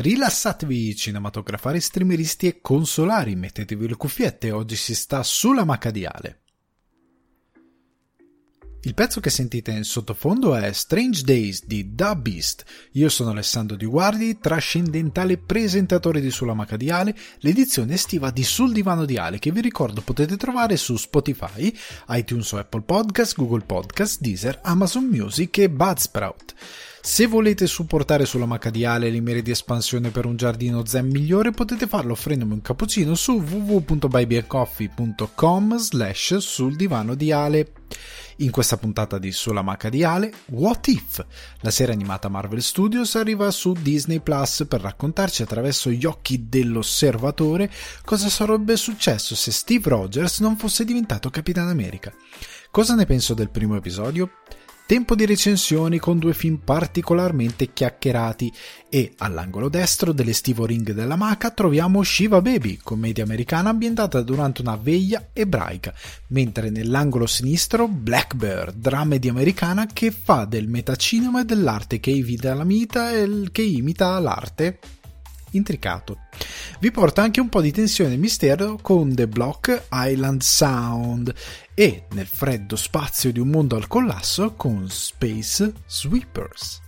Rilassatevi cinematografari, streameristi e consolari, mettetevi le cuffiette, oggi si sta sulla macadiale. Il pezzo che sentite in sottofondo è Strange Days di Da Beast. Io sono Alessandro Di Guardi, trascendentale presentatore di Sulla Macadiale, l'edizione estiva di Sul Divano di Ale che vi ricordo potete trovare su Spotify, iTunes o Apple Podcast, Google Podcast, Deezer, Amazon Music e Budsprout. Se volete supportare sulla macadiale le mire di espansione per un giardino zen migliore potete farlo offrendomi un cappuccino su www.buybeercoffee.com slash sul divano di Ale. In questa puntata di Sulla Maca di Ale, What If? La serie animata Marvel Studios arriva su Disney Plus per raccontarci attraverso gli occhi dell'osservatore cosa sarebbe successo se Steve Rogers non fosse diventato Capitan America. Cosa ne penso del primo episodio? Tempo di recensioni con due film particolarmente chiacchierati. E all'angolo destro dell'estivo ring della Maca troviamo Shiva Baby, commedia americana ambientata durante una veglia ebraica, mentre nell'angolo sinistro Blackbird, dramedy americana che fa del metacinema e dell'arte che imita la mita e che imita l'arte. Intricato. Vi porta anche un po' di tensione e mistero con The Block Island Sound e nel freddo spazio di un mondo al collasso con Space Sweepers.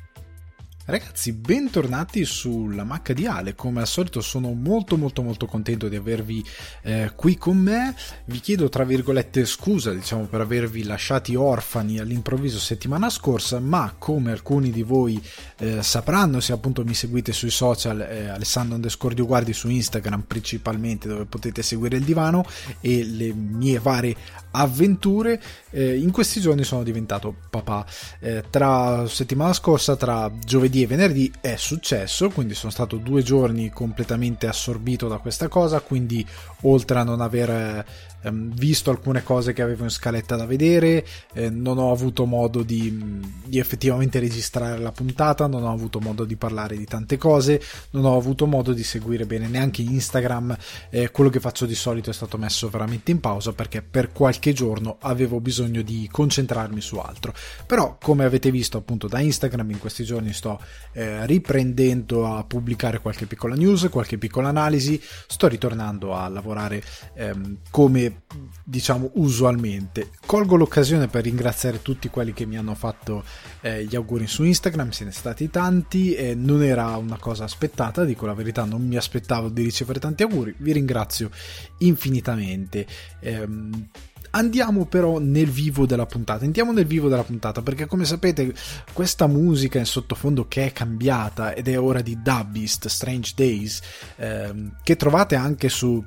Ragazzi, bentornati sulla Macca di Ale. Come al solito sono molto molto molto contento di avervi eh, qui con me. Vi chiedo tra virgolette scusa, diciamo, per avervi lasciati orfani all'improvviso settimana scorsa, ma come alcuni di voi eh, sapranno, se appunto mi seguite sui social, eh, Alessandro Andescordio Guardi su Instagram principalmente, dove potete seguire il divano e le mie varie avventure, eh, in questi giorni sono diventato papà. Eh, tra settimana scorsa, tra giovedì e venerdì è successo, quindi sono stato due giorni completamente assorbito da questa cosa, quindi oltre a non aver ehm, visto alcune cose che avevo in scaletta da vedere, eh, non ho avuto modo di, di, effettivamente registrare la puntata, non ho avuto modo di parlare di tante cose, non ho avuto modo di seguire bene neanche Instagram, eh, quello che faccio di solito è stato messo veramente in pausa perché per qualche giorno avevo bisogno di concentrarmi su altro. Però come avete visto appunto da Instagram in questi giorni sto eh, riprendendo a pubblicare qualche piccola news, qualche piccola analisi, sto ritornando a lavorare ehm, come diciamo usualmente. Colgo l'occasione per ringraziare tutti quelli che mi hanno fatto eh, gli auguri su Instagram, se ne stati tanti, e non era una cosa aspettata, dico la verità, non mi aspettavo di ricevere tanti auguri, vi ringrazio infinitamente. Ehm, Andiamo però nel vivo della puntata. Andiamo nel vivo della puntata perché, come sapete, questa musica in sottofondo che è cambiata ed è ora di Dubbeast Strange Days, ehm, che trovate anche su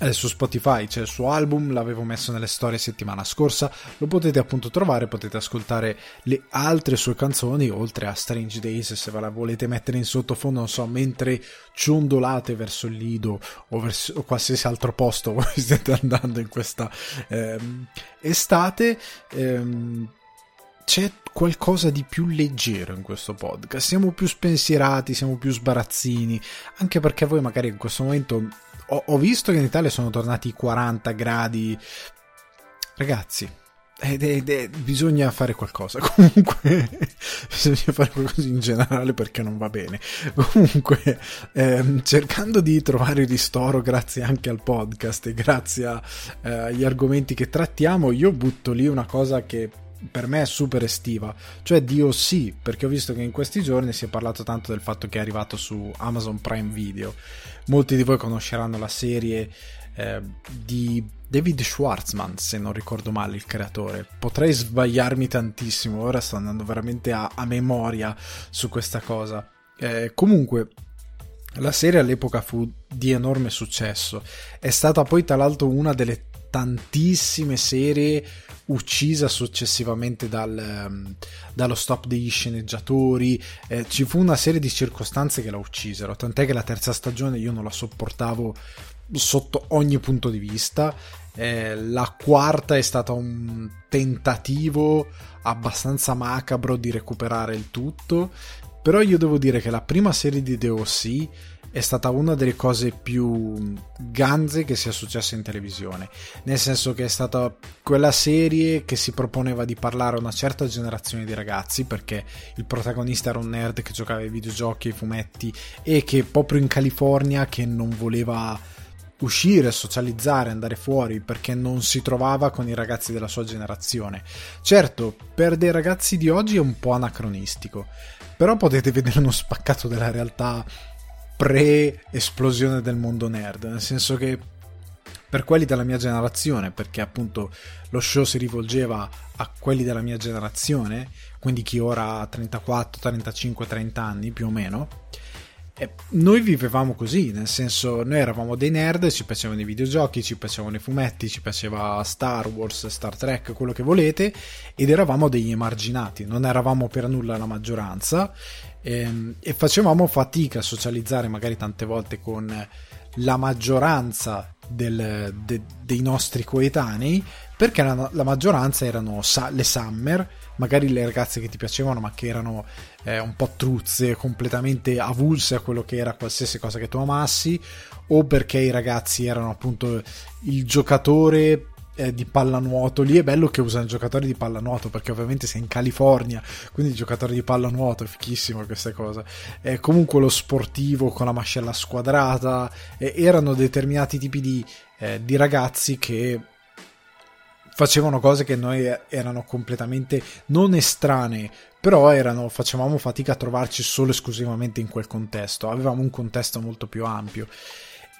eh, su Spotify c'è il suo album, l'avevo messo nelle storie settimana scorsa, lo potete appunto trovare, potete ascoltare le altre sue canzoni, oltre a Strange Days, se ve la volete mettere in sottofondo, non so, mentre ciondolate verso il Lido o, verso, o qualsiasi altro posto voi stiate andando in questa ehm, estate. Ehm, c'è qualcosa di più leggero in questo podcast. Siamo più spensierati, siamo più sbarazzini, anche perché voi magari in questo momento ho, ho visto che in Italia sono tornati i 40 gradi. Ragazzi, ed è, ed è, bisogna fare qualcosa comunque bisogna fare qualcosa in generale perché non va bene comunque ehm, cercando di trovare ristoro grazie anche al podcast e grazie eh, agli argomenti che trattiamo io butto lì una cosa che per me è super estiva, cioè DOC, perché ho visto che in questi giorni si è parlato tanto del fatto che è arrivato su Amazon Prime Video. Molti di voi conosceranno la serie eh, di David Schwartzman, se non ricordo male il creatore. Potrei sbagliarmi tantissimo, ora sto andando veramente a, a memoria su questa cosa. Eh, comunque, la serie all'epoca fu di enorme successo. È stata poi, tra l'altro, una delle tantissime serie uccisa successivamente dal, um, dallo stop degli sceneggiatori. Eh, ci fu una serie di circostanze che la uccisero, tant'è che la terza stagione io non la sopportavo sotto ogni punto di vista. Eh, la quarta è stata un tentativo abbastanza macabro di recuperare il tutto. Però io devo dire che la prima serie di The O.C è stata una delle cose più ganze che sia successa in televisione, nel senso che è stata quella serie che si proponeva di parlare a una certa generazione di ragazzi, perché il protagonista era un nerd che giocava ai videogiochi, ai fumetti e che proprio in California che non voleva uscire, socializzare, andare fuori perché non si trovava con i ragazzi della sua generazione. Certo, per dei ragazzi di oggi è un po' anacronistico, però potete vedere uno spaccato della realtà pre-esplosione del mondo nerd, nel senso che per quelli della mia generazione, perché appunto lo show si rivolgeva a quelli della mia generazione, quindi chi ora ha 34, 35, 30 anni più o meno, e noi vivevamo così, nel senso, noi eravamo dei nerd, ci piacevano i videogiochi, ci piacevano i fumetti, ci piaceva Star Wars, Star Trek, quello che volete, ed eravamo degli emarginati, non eravamo per nulla la maggioranza e, ehm, e facevamo fatica a socializzare magari tante volte con la maggioranza del, de, dei nostri coetanei perché la, la maggioranza erano sa, le summer magari le ragazze che ti piacevano ma che erano eh, un po' truzze, completamente avulse a quello che era qualsiasi cosa che tu amassi, o perché i ragazzi erano appunto il giocatore eh, di pallanuoto. Lì è bello che usano giocatori di pallanuoto perché ovviamente sei in California, quindi il giocatore di pallanuoto è fichissimo questa cosa. Eh, comunque lo sportivo con la mascella squadrata, eh, erano determinati tipi di, eh, di ragazzi che facevano cose che noi erano completamente non estranee, però erano, facevamo fatica a trovarci solo esclusivamente in quel contesto, avevamo un contesto molto più ampio.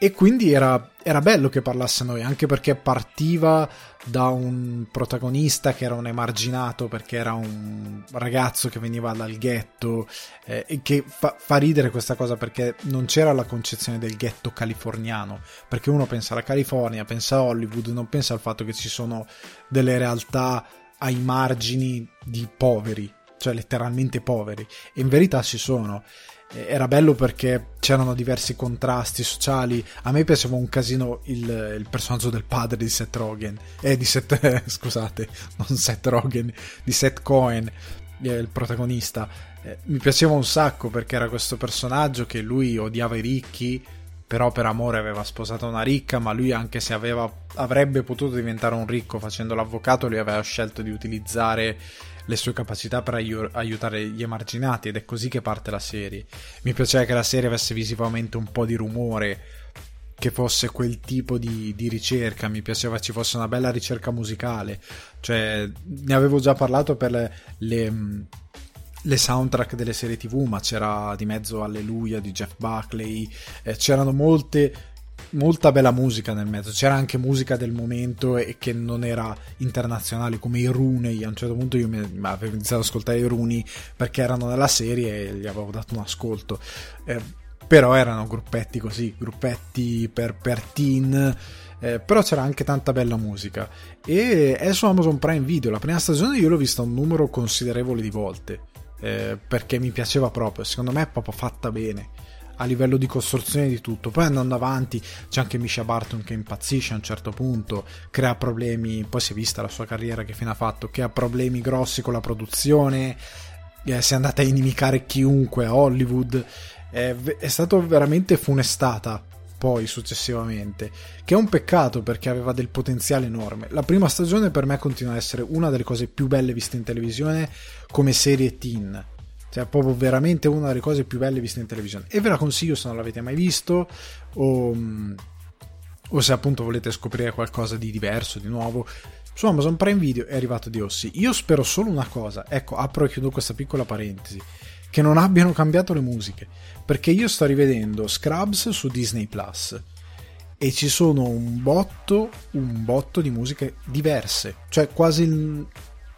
E quindi era, era, bello che parlasse a noi, anche perché partiva da un protagonista che era un emarginato, perché era un ragazzo che veniva dal ghetto, eh, e che fa, fa, ridere questa cosa perché non c'era la concezione del ghetto californiano, perché uno pensa alla California, pensa a Hollywood, non pensa al fatto che ci sono delle realtà ai margini di poveri, cioè letteralmente poveri, e in verità ci sono era bello perché c'erano diversi contrasti sociali. A me piaceva un casino il, il personaggio del padre di Seth Rogen, eh, di Seth, scusate, non Seth Rogen, di Seth Cohen, eh, il protagonista. Eh, mi piaceva un sacco perché era questo personaggio che lui odiava i ricchi, però per amore aveva sposato una ricca, ma lui anche se aveva, avrebbe potuto diventare un ricco facendo l'avvocato, lui aveva scelto di utilizzare le sue capacità per aiutare gli emarginati ed è così che parte la serie. Mi piaceva che la serie avesse visivamente un po' di rumore, che fosse quel tipo di, di, ricerca, mi piaceva ci fosse una bella ricerca musicale, cioè ne avevo già parlato per le, le, le soundtrack delle serie tv, ma c'era di mezzo Alleluia di Jeff Buckley, eh, c'erano molte molta bella musica nel mezzo. C'era anche musica del momento e che non era internazionale, come i Rooney. A un certo punto io mi, avevo iniziato ad ascoltare i Rooney perché erano nella serie e gli avevo dato un ascolto. Eh, però erano gruppetti così, gruppetti per, per teen. Eh, però c'era anche tanta bella musica e è su Amazon Prime Video la prima stagione io l'ho vista un numero considerevole di volte eh, perché mi piaceva proprio secondo me è proprio fatta bene a livello di costruzione di tutto. Poi andando avanti c'è anche Misha Barton che impazzisce a un certo punto, crea problemi, poi si è vista la sua carriera che fine ha fatto, che ha problemi grossi con la produzione, eh, si è andata a inimicare chiunque a Hollywood, è, è stato veramente funestata poi successivamente, che è un peccato perché aveva del potenziale enorme. La prima stagione per me continua a essere una delle cose più belle viste in televisione come serie teen cioè, proprio veramente una delle cose più belle viste in televisione. E ve la consiglio se non l'avete mai visto o, mm, o se appunto volete scoprire qualcosa di diverso, di nuovo. Su Amazon Prime Video è arrivato di Ossi. Io spero solo una cosa, ecco, apro e chiudo questa piccola parentesi, che non abbiano cambiato le musiche, perché io sto rivedendo Scrubs su Disney Plus e ci sono un botto, un botto di musiche diverse, cioè quasi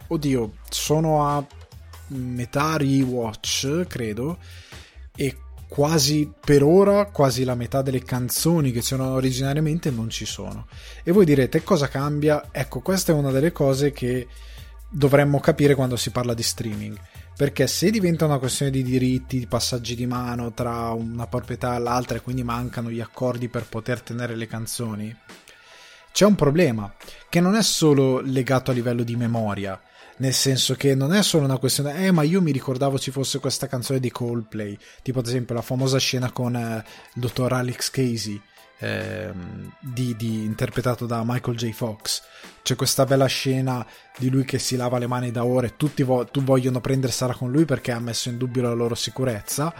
oddio, sono a metà rewatch, credo, e quasi per ora quasi la metà delle canzoni che c'erano originariamente non ci sono. E voi direte cosa cambia? Ecco, questa è una delle cose che dovremmo capire quando si parla di streaming. Perché se diventa una questione di diritti, di passaggi di mano tra una proprietà e l'altra e quindi mancano gli accordi per poter tenere le canzoni, c'è un problema che non è solo legato a livello di memoria, nel senso che non è solo una questione, eh, ma io mi ricordavo ci fosse questa canzone di Coldplay, tipo ad esempio la famosa scena con eh, il dottor Alex Casey. Eh, di, di, interpretato da Michael J. Fox. C'è questa bella scena di lui che si lava le mani da ore tutti vo- vogliono prendersela con lui perché ha messo in dubbio la loro sicurezza.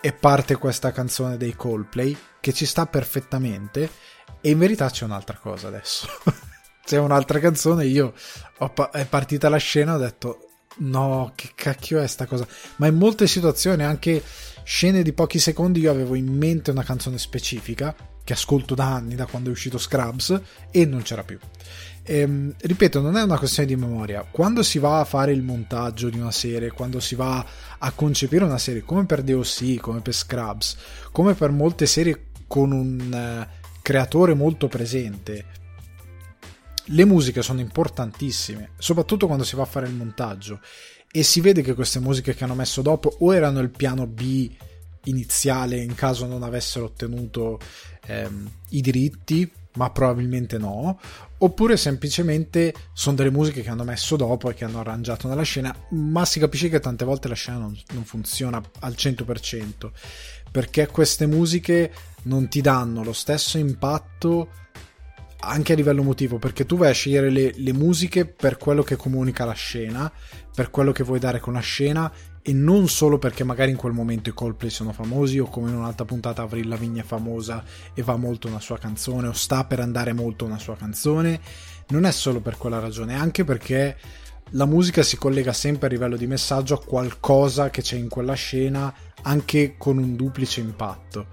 E parte questa canzone dei Coldplay che ci sta perfettamente. E in verità c'è un'altra cosa adesso. c'è un'altra canzone. Io è partita la scena, ho detto: No, che cacchio è sta cosa? Ma in molte situazioni, anche scene di pochi secondi, io avevo in mente una canzone specifica che ascolto da anni, da quando è uscito Scrubs, e non c'era più. Ehm, ripeto, non è una questione di memoria. Quando si va a fare il montaggio di una serie, quando si va a concepire una serie, come per DOC, come per Scrubs, come per molte serie con un uh, creatore molto presente, le musiche sono importantissime, soprattutto quando si va a fare il montaggio. E si vede che queste musiche che hanno messo dopo o erano il piano B iniziale in caso non avessero ottenuto ehm, i diritti, ma probabilmente no, oppure semplicemente sono delle musiche che hanno messo dopo e che hanno arrangiato nella scena, ma si capisce che tante volte la scena non, non funziona al 100%, perché queste musiche non ti danno lo stesso impatto anche a livello emotivo, perché tu vai a scegliere le, le, musiche per quello che comunica la scena, per quello che vuoi dare con la scena e non solo perché magari in quel momento i Coldplay sono famosi o come in un'altra puntata Avril Lavigne è famosa e va molto una sua canzone o sta per andare molto una sua canzone. Non è solo per quella ragione anche perché la musica si collega sempre a livello di messaggio a qualcosa che c'è in quella scena anche con un duplice impatto.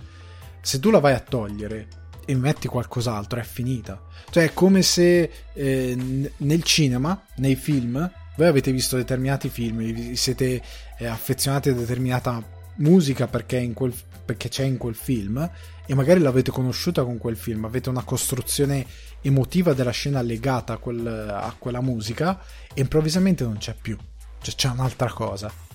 Se tu la vai a togliere e metti qualcos'altro è finita cioè è come se eh, nel cinema nei film voi avete visto determinati film, siete eh, affezionati a determinata musica perché, quel, perché, c'è in quel film e magari l'avete conosciuta con quel film, avete una costruzione emotiva della scena legata a, quel, a quella musica e improvvisamente non c'è più, cioè c'è un'altra cosa.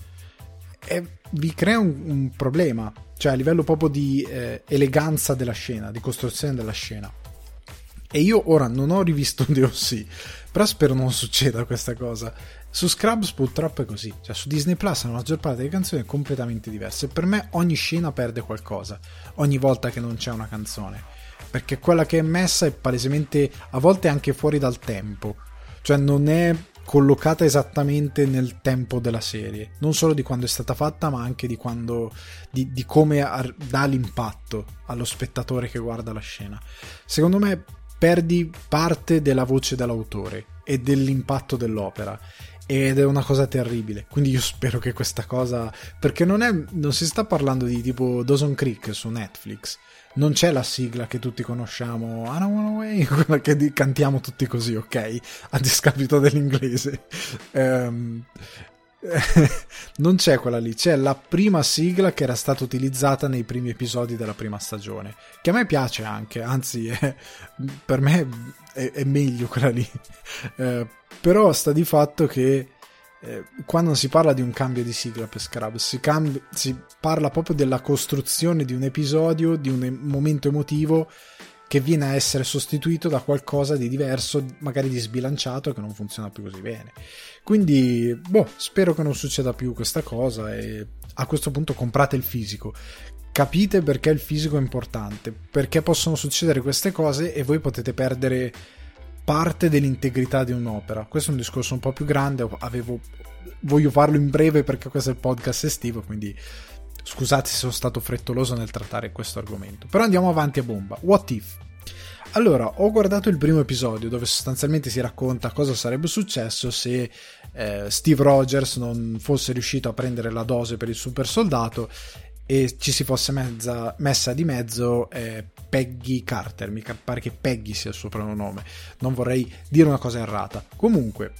E vi crea un, un problema, cioè a livello proprio di eh, eleganza della scena, di costruzione della scena. E io ora non ho rivisto DOC, però spero non succeda questa cosa. Su Scrubs purtroppo è così, cioè su Disney Plus la maggior parte delle canzoni è completamente diversa e per me ogni scena perde qualcosa, ogni volta che non c'è una canzone, perché quella che è messa è palesemente a volte anche fuori dal tempo, cioè non è collocata esattamente nel tempo della serie, non solo di quando è stata fatta, ma anche di, quando, di, di come dà l'impatto allo spettatore che guarda la scena. Secondo me perdi parte della voce dell'autore e dell'impatto dell'opera ed è una cosa terribile. Quindi io spero che questa cosa. Perché non, è, non si sta parlando di tipo Dawson Creek su Netflix. Non c'è la sigla che tutti conosciamo, I don't wanna way, quella che cantiamo tutti così, ok? A discapito dell'inglese. Um, non c'è quella lì, c'è la prima sigla che era stata utilizzata nei primi episodi della prima stagione, che a me piace anche, anzi è, per me è, è, meglio quella lì, eh, però sta di fatto che eh, quando si parla di un cambio di sigla per Scrubs si, cambi- si parla proprio della costruzione di un episodio, di un momento emotivo che viene a essere sostituito da qualcosa di diverso, magari di sbilanciato, che non funziona più così bene. Quindi, boh, spero che non succeda più questa cosa e a questo punto comprate il fisico. Capite perché il fisico è importante, perché possono succedere queste cose e voi potete perdere parte dell'integrità di un'opera. Questo è un discorso un po' più grande, avevo, voglio farlo in breve perché questo è il podcast estivo, quindi Scusate se sono stato frettoloso nel trattare questo argomento. Però andiamo avanti a bomba. What if? Allora, ho guardato il primo episodio dove sostanzialmente si racconta cosa sarebbe successo se eh, Steve Rogers non fosse riuscito a prendere la dose per il super soldato e ci si fosse mezza, messa di mezzo eh, Peggy Carter. Mi pare che Peggy sia il suo pronome. Non vorrei dire una cosa errata. Comunque,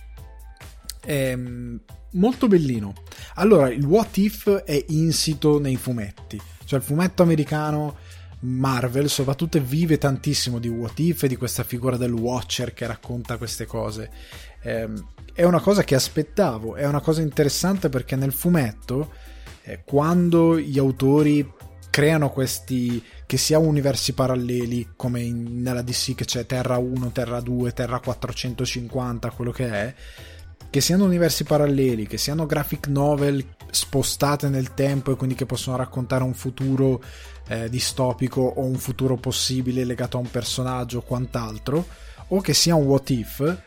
ehm, molto bellino. Allora, il What If è insito nei fumetti, cioè il fumetto americano Marvel soprattutto vive tantissimo di What If e di questa figura del Watcher che racconta queste cose. Eh, è una cosa che aspettavo, è una cosa interessante perché nel fumetto, eh, quando gli autori creano questi che sia universi paralleli come in, nella DC che c'è Terra 1, Terra 2, Terra 450, quello che è che siano universi paralleli, che siano graphic novel spostate nel tempo e quindi che possono raccontare un futuro eh, distopico o un futuro possibile legato a un personaggio o quant'altro, o che sia un what if,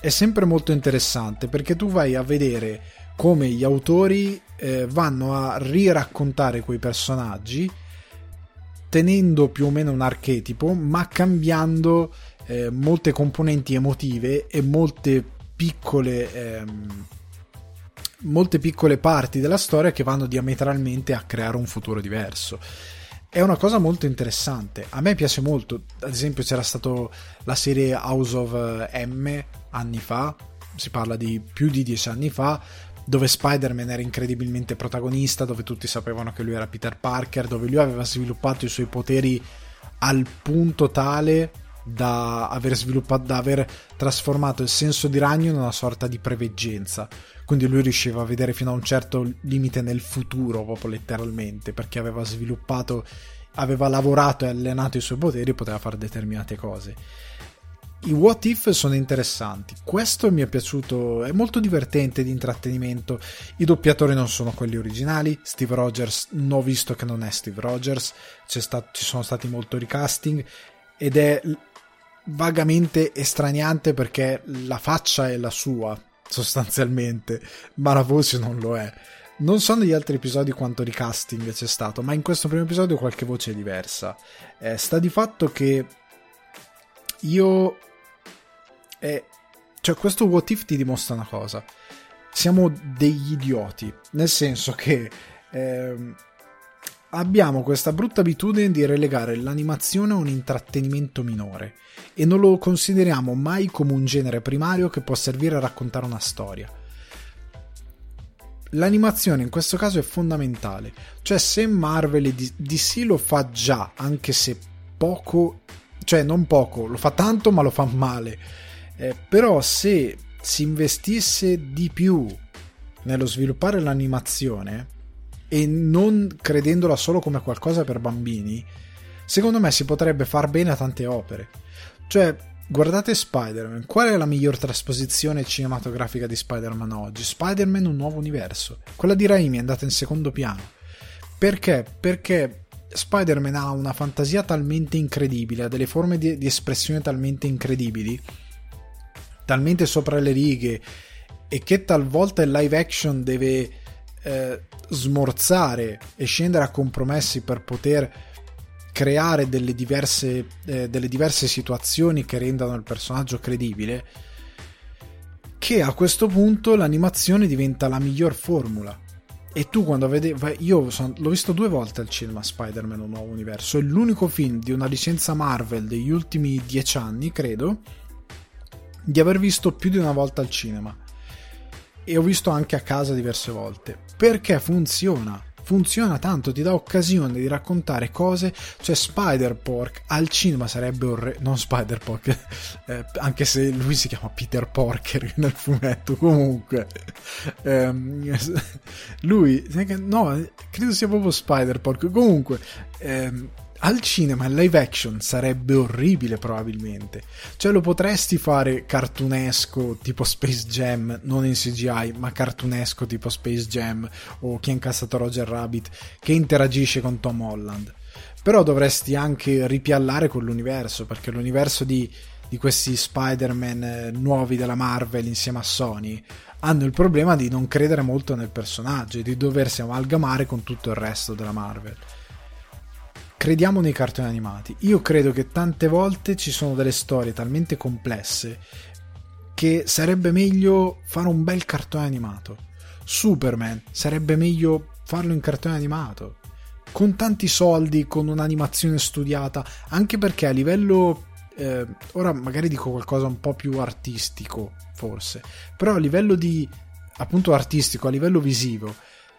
è sempre molto interessante perché tu vai a vedere come gli autori eh, vanno a riraccontare quei personaggi tenendo più o meno un archetipo ma cambiando eh, molte componenti emotive e molte piccole ehm, molte piccole parti della storia che vanno diametralmente a creare un futuro diverso è una cosa molto interessante. A me piace molto. Ad esempio, c'era stata la serie House of eh, M anni fa, si parla di più di dieci anni fa, dove Spider-Man era incredibilmente protagonista, dove tutti sapevano che lui era Peter Parker, dove lui aveva sviluppato i suoi poteri al punto tale da aver da aver trasformato il senso di ragno in una sorta di preveggenza. Quindi lui riusciva a vedere fino a un certo limite nel futuro, proprio letteralmente, perché aveva sviluppato, aveva lavorato e allenato i suoi poteri e poteva fare determinate cose. I what if sono interessanti. Questo mi è piaciuto, è molto divertente di intrattenimento. I doppiatori non sono quelli originali. Steve Rogers, ho visto che non è Steve Rogers. Stato, ci sono stati molti recasting ed è vagamente estraniante perché la faccia è la sua, sostanzialmente, ma la voce non lo è. Non so negli altri episodi quanto recasting c'è stato, ma in questo primo episodio qualche voce è diversa. Eh, sta di fatto che io... Eh, cioè, questo what if ti dimostra una cosa. Siamo degli idioti, nel senso che... Eh, abbiamo questa brutta abitudine di relegare l'animazione a un intrattenimento minore e non lo consideriamo mai come un genere primario che può servire a raccontare una storia. L'animazione in questo caso è fondamentale, cioè se Marvel e DC lo fa già, anche se poco, cioè non poco, lo fa tanto ma lo fa male, eh, però se si investisse di più nello sviluppare l'animazione, e non credendola solo come qualcosa per bambini, secondo me si potrebbe far bene a tante opere. Cioè, guardate Spider-Man, qual è la miglior trasposizione cinematografica di Spider-Man oggi? Spider-Man un nuovo universo. Quella di Raimi è andata in secondo piano. Perché? Perché Spider-Man ha una fantasia talmente incredibile, ha delle forme di, di espressione talmente incredibili, talmente sopra le righe, e che talvolta il live action deve eh, smorzare e scendere a compromessi per poter creare delle diverse, eh, delle diverse situazioni che rendano il personaggio credibile, che a questo punto l'animazione diventa la miglior formula. E tu quando vedi, io son, l'ho visto due volte al cinema Spider-Man Un nuovo universo, è l'unico film di una licenza Marvel degli ultimi dieci anni, credo, di aver visto più di una volta al cinema. E ho visto anche a casa diverse volte. Perché funziona? Funziona tanto, ti dà occasione di raccontare cose, cioè Spider-Pork al cinema sarebbe orrendo, non Spider-Pork, eh, anche se lui si chiama Peter Porker nel fumetto, comunque, eh, lui, no, credo sia proprio Spider-Pork, comunque, eh, al cinema in live action sarebbe orribile probabilmente. Cioè lo potresti fare cartunesco tipo Space Jam, non in CGI, ma cartunesco tipo Space Jam o chi ha incassato Roger Rabbit che interagisce con Tom Holland. Però dovresti anche ripiallare con l'universo, perché l'universo di, di questi Spider-Man eh, nuovi della Marvel insieme a Sony hanno il problema di non credere molto nel personaggio e di doversi amalgamare con tutto il resto della Marvel crediamo nei cartoni animati. Io credo che tante volte ci sono delle storie talmente complesse che sarebbe meglio fare un bel cartone animato. Superman sarebbe meglio farlo in cartone animato. Con tanti soldi, con un'animazione studiata, anche perché a livello eh, ora magari dico qualcosa un po' più artistico, forse, però a livello di appunto artistico, a livello visivo,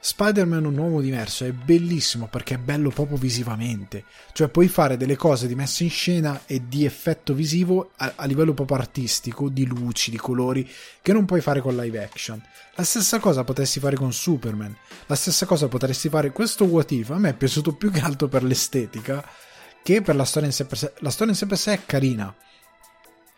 Spider-Man un uomo diverso è bellissimo perché è bello proprio visivamente, cioè puoi fare delle cose di messa in scena e di effetto visivo a, a, livello proprio artistico, di luci, di colori, che non puoi fare con live action. La stessa cosa potresti fare con Superman, la stessa cosa potresti fare questo What If, a me è piaciuto più che altro per l'estetica che per la storia in sé per sé. La storia in sé per sé è carina,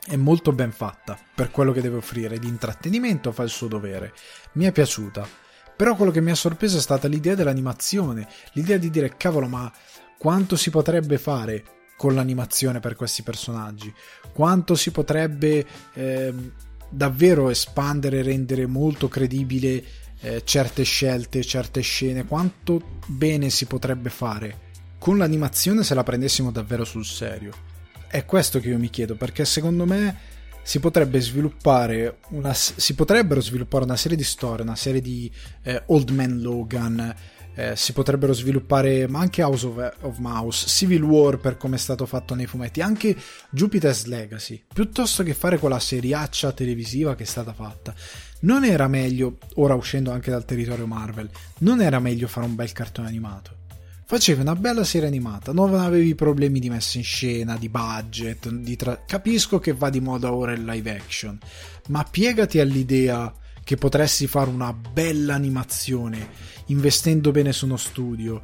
è molto ben fatta per quello che deve offrire di intrattenimento, fa il suo dovere. Mi è piaciuta. Però quello che mi ha sorpreso è stata l'idea dell'animazione, l'idea di dire cavolo, ma quanto si potrebbe fare con l'animazione per questi personaggi? Quanto si potrebbe eh, davvero espandere e rendere molto credibile eh, certe scelte, certe scene? Quanto bene si potrebbe fare con l'animazione se la prendessimo davvero sul serio? È questo che io mi chiedo, perché secondo me si potrebbe una, si potrebbero sviluppare una serie di storie, una serie di eh, Old Man Logan, eh, si potrebbero sviluppare ma anche House of, of, Mouse, Civil War per come è stato fatto nei fumetti, anche Jupiter's Legacy, piuttosto che fare quella seriaccia televisiva che è stata fatta. Non era meglio, ora uscendo anche dal territorio Marvel, non era meglio fare un bel cartone animato? Facevi una bella serie animata, non avevi problemi di messa in scena, di budget, di tra... capisco che va di moda ora il live action, ma piegati all'idea che potresti fare una bella animazione investendo bene su uno studio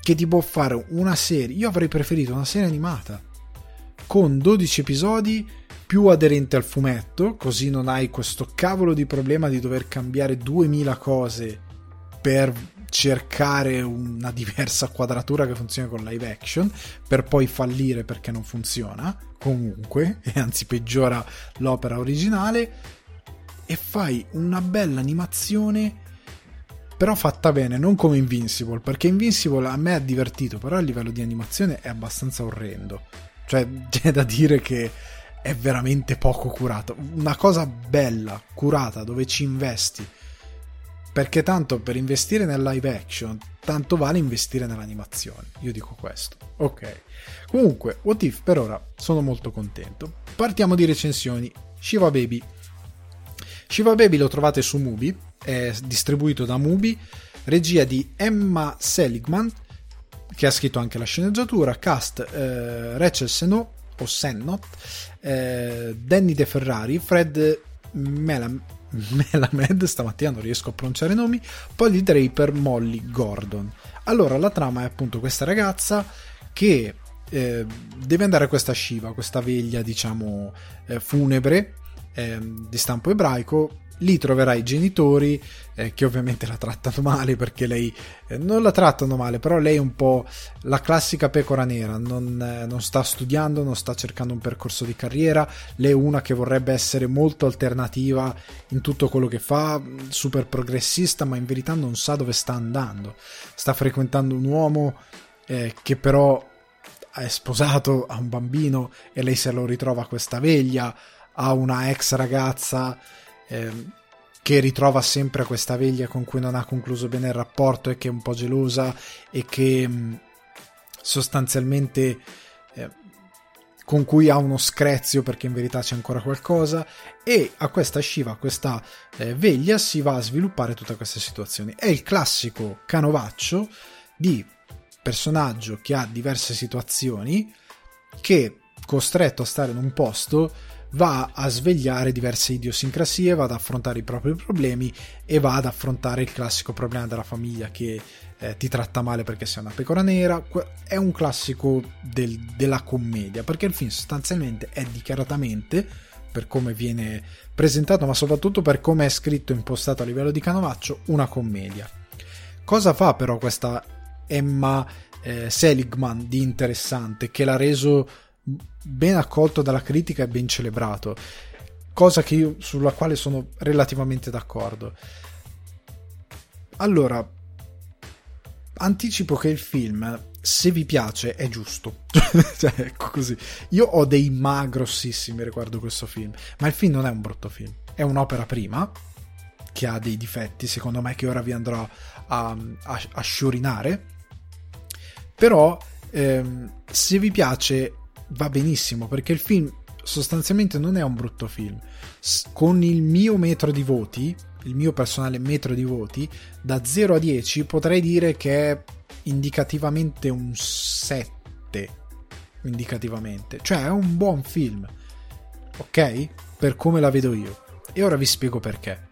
che ti può fare una serie, io avrei preferito una serie animata con 12 episodi più aderente al fumetto, così non hai questo cavolo di problema di dover cambiare 2000 cose per cercare una diversa quadratura che funzioni con live action per poi fallire perché non funziona comunque e anzi peggiora l'opera originale e fai una bella animazione però fatta bene non come Invincible perché Invincible a me ha divertito però a livello di animazione è abbastanza orrendo. Cioè c'è da dire che è veramente poco curato. Una cosa bella curata dove ci investi perché tanto per investire nel live action, tanto vale investire nell'animazione. Io dico questo. Ok. Comunque, What If per ora sono molto contento. Partiamo di recensioni. Shiva Baby. Shiva Baby lo trovate su Mubi, è distribuito da Mubi, regia di Emma Seligman, che ha scritto anche la sceneggiatura, cast eh, Rachel Seno, o Sennot, eh, Danny De Ferrari, Fred Melam, Melamed, stamattina non riesco a pronunciare i nomi, Polly Draper, Molly Gordon. Allora, la trama è appunto questa ragazza che eh, deve andare a questa Shiva, questa veglia, diciamo, eh, funebre eh, di stampo ebraico, lì troverà i genitori eh, che ovviamente la trattano male perché lei eh, non la trattano male però lei è un po' la classica pecora nera. Non, eh, non, sta studiando non sta cercando un percorso di carriera. Lei è una che vorrebbe essere molto alternativa in tutto quello che fa super progressista ma in verità non sa dove sta andando. Sta frequentando un uomo eh, che però è sposato ha un bambino e lei se lo ritrova a questa veglia ha una ex ragazza eh, che ritrova sempre questa veglia con cui non ha concluso bene il rapporto e che è un po' gelosa e che mh, mm, sostanzialmente eh, con cui ha uno screzio perché in verità c'è ancora qualcosa e a questa Shiva, a questa eh, veglia si va a sviluppare tutta questa situazione. È il classico canovaccio di personaggio che ha diverse situazioni che costretto a stare in un posto va a svegliare diverse idiosincrasie, va ad affrontare i propri problemi e va ad affrontare il classico problema della famiglia che eh, ti tratta male perché sei una pecora nera. È un classico del, della commedia, perché il film sostanzialmente è dichiaratamente, per come viene presentato, ma soprattutto per come è scritto e impostato a livello di canovaccio, una commedia. Cosa fa però questa Emma eh, Seligman di interessante che l'ha reso ben accolto dalla critica e ben celebrato, cosa io, sulla quale sono relativamente d'accordo. Allora, anticipo che il film, se vi piace, è giusto. cioè, ecco così. Io ho dei ma grossissimi riguardo questo film, ma il film non è un brutto film, è un'opera prima che ha dei difetti, secondo me, che ora vi andrò a, a, a sciorinare. Però, ehm, se vi piace va benissimo perché il film sostanzialmente non è un brutto film. Con il mio metro di voti, il mio personale metro di voti, da 0 a 10 potrei dire che è indicativamente un 7. Indicativamente, cioè è un buon film, ok? Per come la vedo io. E ora vi spiego perché.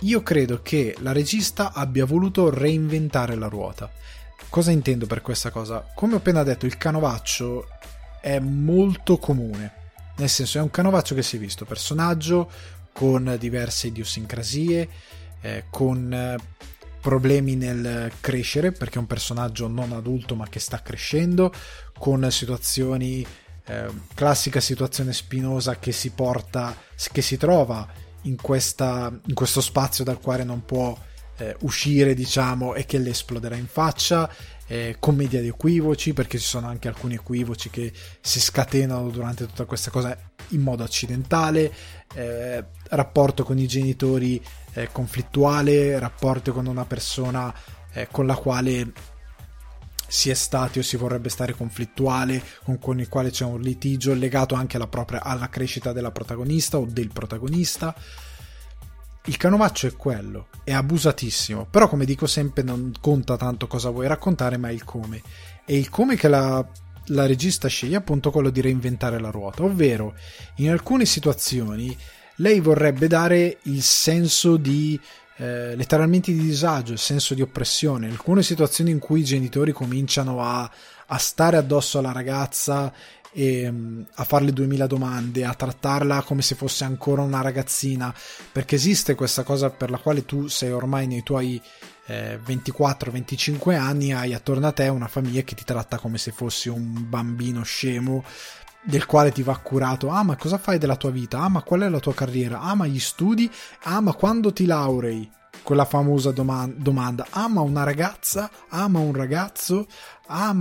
Io credo che la regista abbia voluto reinventare la ruota. Cosa intendo per questa cosa? Come ho appena detto, il canovaccio è molto comune. Nel senso, è un canovaccio che si è visto, personaggio con diverse idiosincrasie, eh, con eh, problemi nel crescere, perché è un personaggio non adulto ma che sta crescendo, con situazioni, eh, classica situazione spinosa che si porta, che si trova in, questa, in questo spazio dal quale non può eh, uscire, diciamo, e che le esploderà in faccia. Eh, commedia di equivoci, perché ci sono anche alcuni equivoci che si scatenano durante tutta questa cosa in modo accidentale. Eh, rapporto con i genitori eh, conflittuale, rapporto con una persona eh, con la quale si è stati o si vorrebbe stare conflittuale, con, con il quale c'è un litigio legato anche alla, propria, alla crescita della protagonista o del protagonista. Il canovaccio è quello, è abusatissimo, però come dico sempre non conta tanto cosa vuoi raccontare, ma il come. E il come che la, la regista sceglie è appunto quello di reinventare la ruota, ovvero in alcune situazioni lei vorrebbe dare il senso di eh, letteralmente di disagio, il senso di oppressione. Alcune situazioni in cui i genitori cominciano a, a stare addosso alla ragazza e um, a farle duemila domande, a trattarla come se fosse ancora una ragazzina, perché esiste questa cosa per la quale tu sei ormai nei tuoi eh, 24-25 anni, hai attorno a te una famiglia che ti tratta come se fossi un bambino scemo del quale ti va curato. Ah, ma cosa fai della tua vita? Ah, ma qual è la tua carriera? Ah, ma gli studi? Ah, ma quando ti laurei? Quella famosa doman- domanda. Ah, ma una ragazza? Ah, ma un ragazzo? Ah,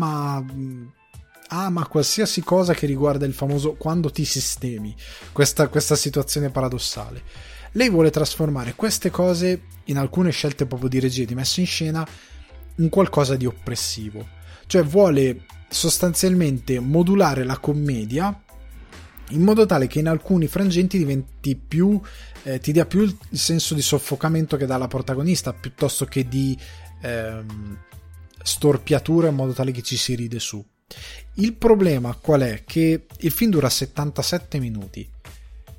ma... Mm, ah, qualsiasi cosa che riguarda il famoso quando ti sistemi. Questa, questa situazione paradossale. Lei vuole trasformare queste cose in alcune scelte proprio di regia di messa in scena in qualcosa di oppressivo. Cioè vuole sostanzialmente modulare la commedia in modo tale che in alcuni frangenti diventi più eh, ti dia più il senso di soffocamento che dà la protagonista piuttosto che di ehm, storpiatura in modo tale che ci si ride su il problema qual è? che il film dura 77 minuti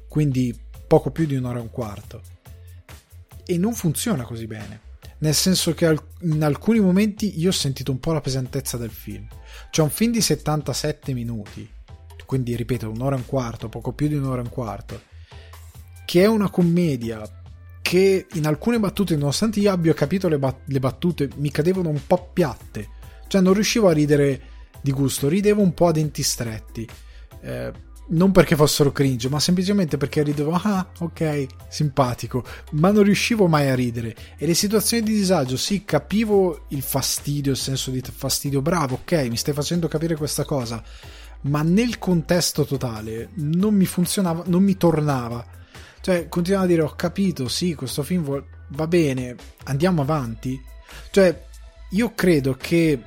quindi poco più di un'ora e un quarto e non funziona così bene nel senso che in alcuni momenti io ho sentito un po' la pesantezza del film. C'è un film di 77 minuti, quindi ripeto, un'ora e un quarto, poco più di un'ora e un quarto, che è una commedia che in alcune battute, nonostante io abbia capito le, bat- le battute, mi cadevano un po' piatte. Cioè non riuscivo a ridere di gusto, ridevo un po' a denti stretti. Eh, non perché fossero cringe, ma semplicemente perché ridevo, ah, ok, simpatico, ma non riuscivo mai a ridere. E le situazioni di disagio, sì, capivo il fastidio, il senso di fastidio, bravo, ok, mi stai facendo capire questa cosa, ma nel contesto totale non mi funzionava, non mi tornava. Cioè, continuavo a dire, ho capito, sì, questo film va bene, andiamo avanti. Cioè, io credo che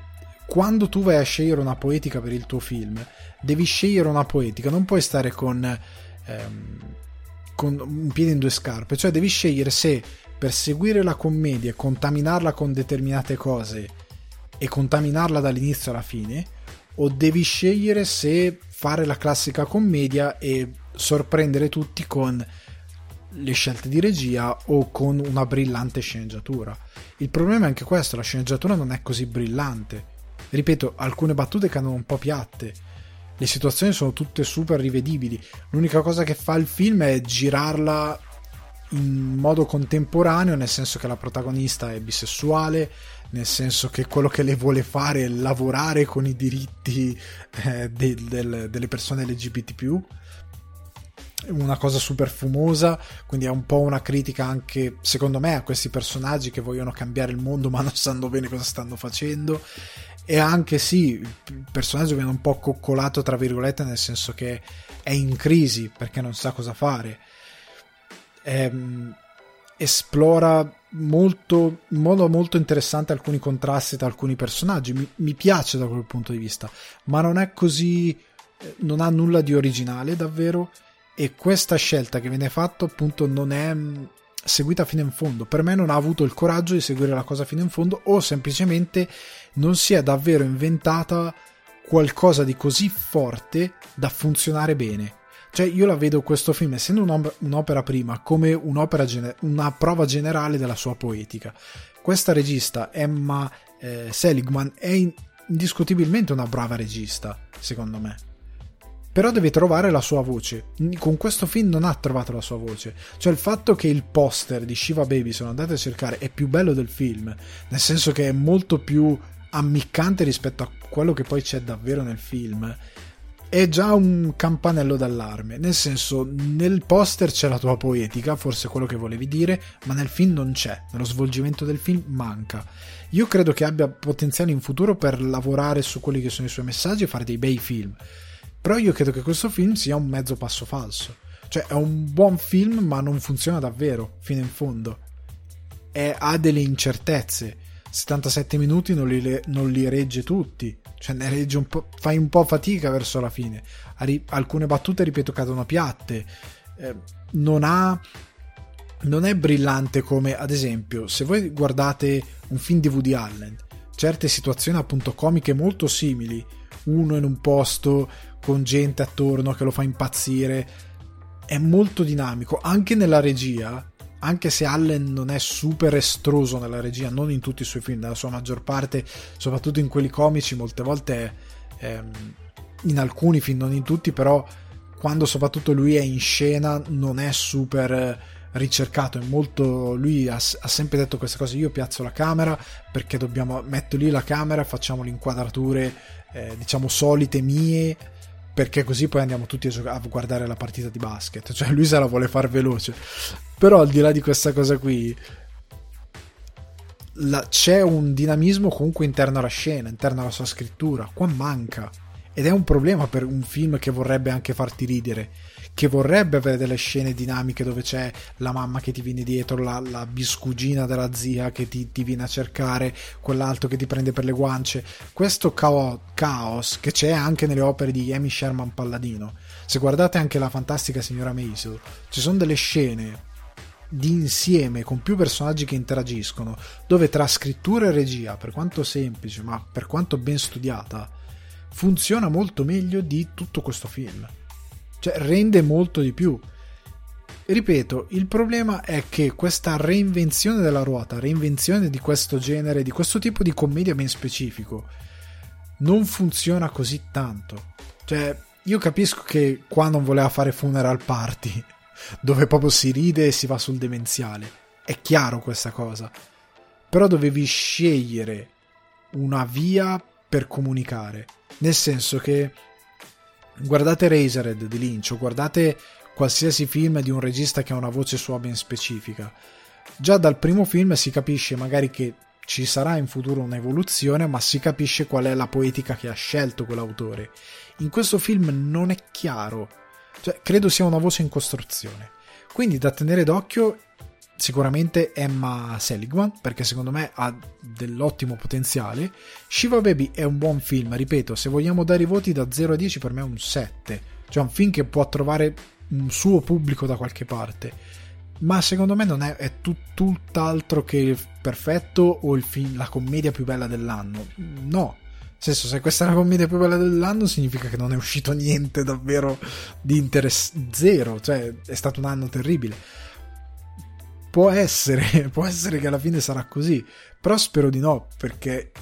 quando tu vai a scegliere una poetica per il tuo film, devi scegliere una poetica, non puoi stare con, ehm, con un piede in due scarpe, cioè devi scegliere se per seguire la commedia e contaminarla con determinate cose e contaminarla dall'inizio alla fine, o devi scegliere se fare la classica commedia e sorprendere tutti con le scelte di regia o con una brillante sceneggiatura. Il problema è anche questo, la sceneggiatura non è così brillante. Ripeto, alcune battute cadono un po' piatte, le situazioni sono tutte super rivedibili. L'unica cosa che fa il film è girarla in modo contemporaneo, nel senso che la protagonista è bisessuale, nel senso che quello che lei vuole fare è lavorare con i diritti eh, del, del, delle persone LGBT una cosa super fumosa, quindi è un po' una critica anche, secondo me, a questi personaggi che vogliono cambiare il mondo ma non sanno bene cosa stanno facendo e anche sì, il personaggio viene un po' coccolato tra virgolette nel senso che è in crisi perché non sa cosa fare. Ehm, esplora molto, in modo molto interessante alcuni contrasti tra alcuni personaggi. Mi, mi, piace da quel punto di vista, ma non è così. Non ha nulla di originale davvero. E questa scelta che viene fatta, appunto, non è seguita fino in fondo. Per me non ha avuto il coraggio di seguire la cosa fino in fondo o semplicemente non si è davvero inventata qualcosa di così forte da funzionare bene. Cioè io la vedo questo film, essendo un'opera prima, come un'opera gener- una prova generale della sua poetica. Questa regista, Emma eh, Seligman, è indiscutibilmente una brava regista, secondo me. però deve trovare la sua voce. Con questo film non ha trovato la sua voce. Cioè il fatto che il poster di Shiva Baby sono andate a cercare è più bello del film, nel senso che è molto più ammiccante rispetto a quello che poi c'è davvero nel film. È già un campanello d'allarme, nel senso nel poster c'è la tua poetica, forse quello che volevi dire, ma nel film non c'è, nello svolgimento del film manca. Io credo che abbia potenziale in futuro per lavorare su quelli che sono i suoi messaggi e fare dei bei film però io credo che questo film sia un mezzo passo falso. Cioè, è un buon film, ma non funziona davvero fino in fondo. È, ha delle incertezze. 77 minuti non li, non li regge tutti. Cioè, ne regge un po', fai un po' fatica verso la fine. Alcune battute, ripeto, cadono piatte. Eh, non ha non è brillante come ad esempio se voi guardate un film di Woody Allen certe situazioni appunto comiche molto simili uno in un posto con gente attorno che lo fa impazzire. È molto dinamico, anche nella regia, anche se Allen non è super estroso nella regia, non in tutti i suoi film, nella sua maggior parte, soprattutto in quelli comici, molte volte ehm, in alcuni film, non in tutti, però quando soprattutto lui è in scena non è super ricercato, è molto lui ha, ha, sempre detto queste cose, io piazzo la camera perché dobbiamo metto lì la camera, facciamo le inquadrature eh, diciamo solite mie perché così poi andiamo tutti a, gioca- a, guardare la partita di basket. Cioè, lui se la vuole far veloce. Però al di là di questa cosa qui, la, c'è un dinamismo comunque interno alla scena, interno alla sua scrittura. Qua manca. Ed è un problema per un film che vorrebbe anche farti ridere che vorrebbe avere delle scene dinamiche dove c'è la mamma che ti viene dietro, la, la biscugina della zia che ti, ti, viene a cercare, quell'altro che ti prende per le guance. Questo cao- caos che c'è anche nelle opere di Amy Sherman Palladino. Se guardate anche la fantastica signora Maisel, ci sono delle scene di insieme con più personaggi che interagiscono, dove tra scrittura e regia, per quanto semplice, ma per quanto ben studiata, funziona molto meglio di tutto questo film cioè rende molto di più. Ripeto, il problema è che questa reinvenzione della ruota, reinvenzione di questo genere, di questo tipo di commedia ben specifico, non funziona così tanto. Cioè, io capisco che qua non voleva fare funeral party, dove proprio si ride e si va sul demenziale. È chiaro questa cosa. Però dovevi scegliere una via per comunicare. Nel senso che guardate Razorhead di Lynch o guardate qualsiasi film di un regista che ha una voce sua ben specifica. Già dal primo film si capisce magari che ci sarà in futuro un'evoluzione, ma si capisce qual è la poetica che ha scelto quell'autore. In questo film non è chiaro, cioè, credo sia una voce in costruzione. Quindi da tenere d'occhio sicuramente Emma Seligman perché secondo me ha dell'ottimo potenziale. Shiva Baby è un buon film ripeto se vogliamo dare i voti da 0 a 10 per me è un 7 cioè un film che può trovare un suo pubblico da qualche parte. Ma secondo me non è, è tut, tutt'altro che perfetto o il film, la commedia più bella dell'anno. No. Senso, se questa è la commedia più bella dell'anno, significa che non è uscito niente davvero di interesse zero. Cioè, è stato un anno terribile può essere, può essere che alla fine sarà così, però spero di no, perché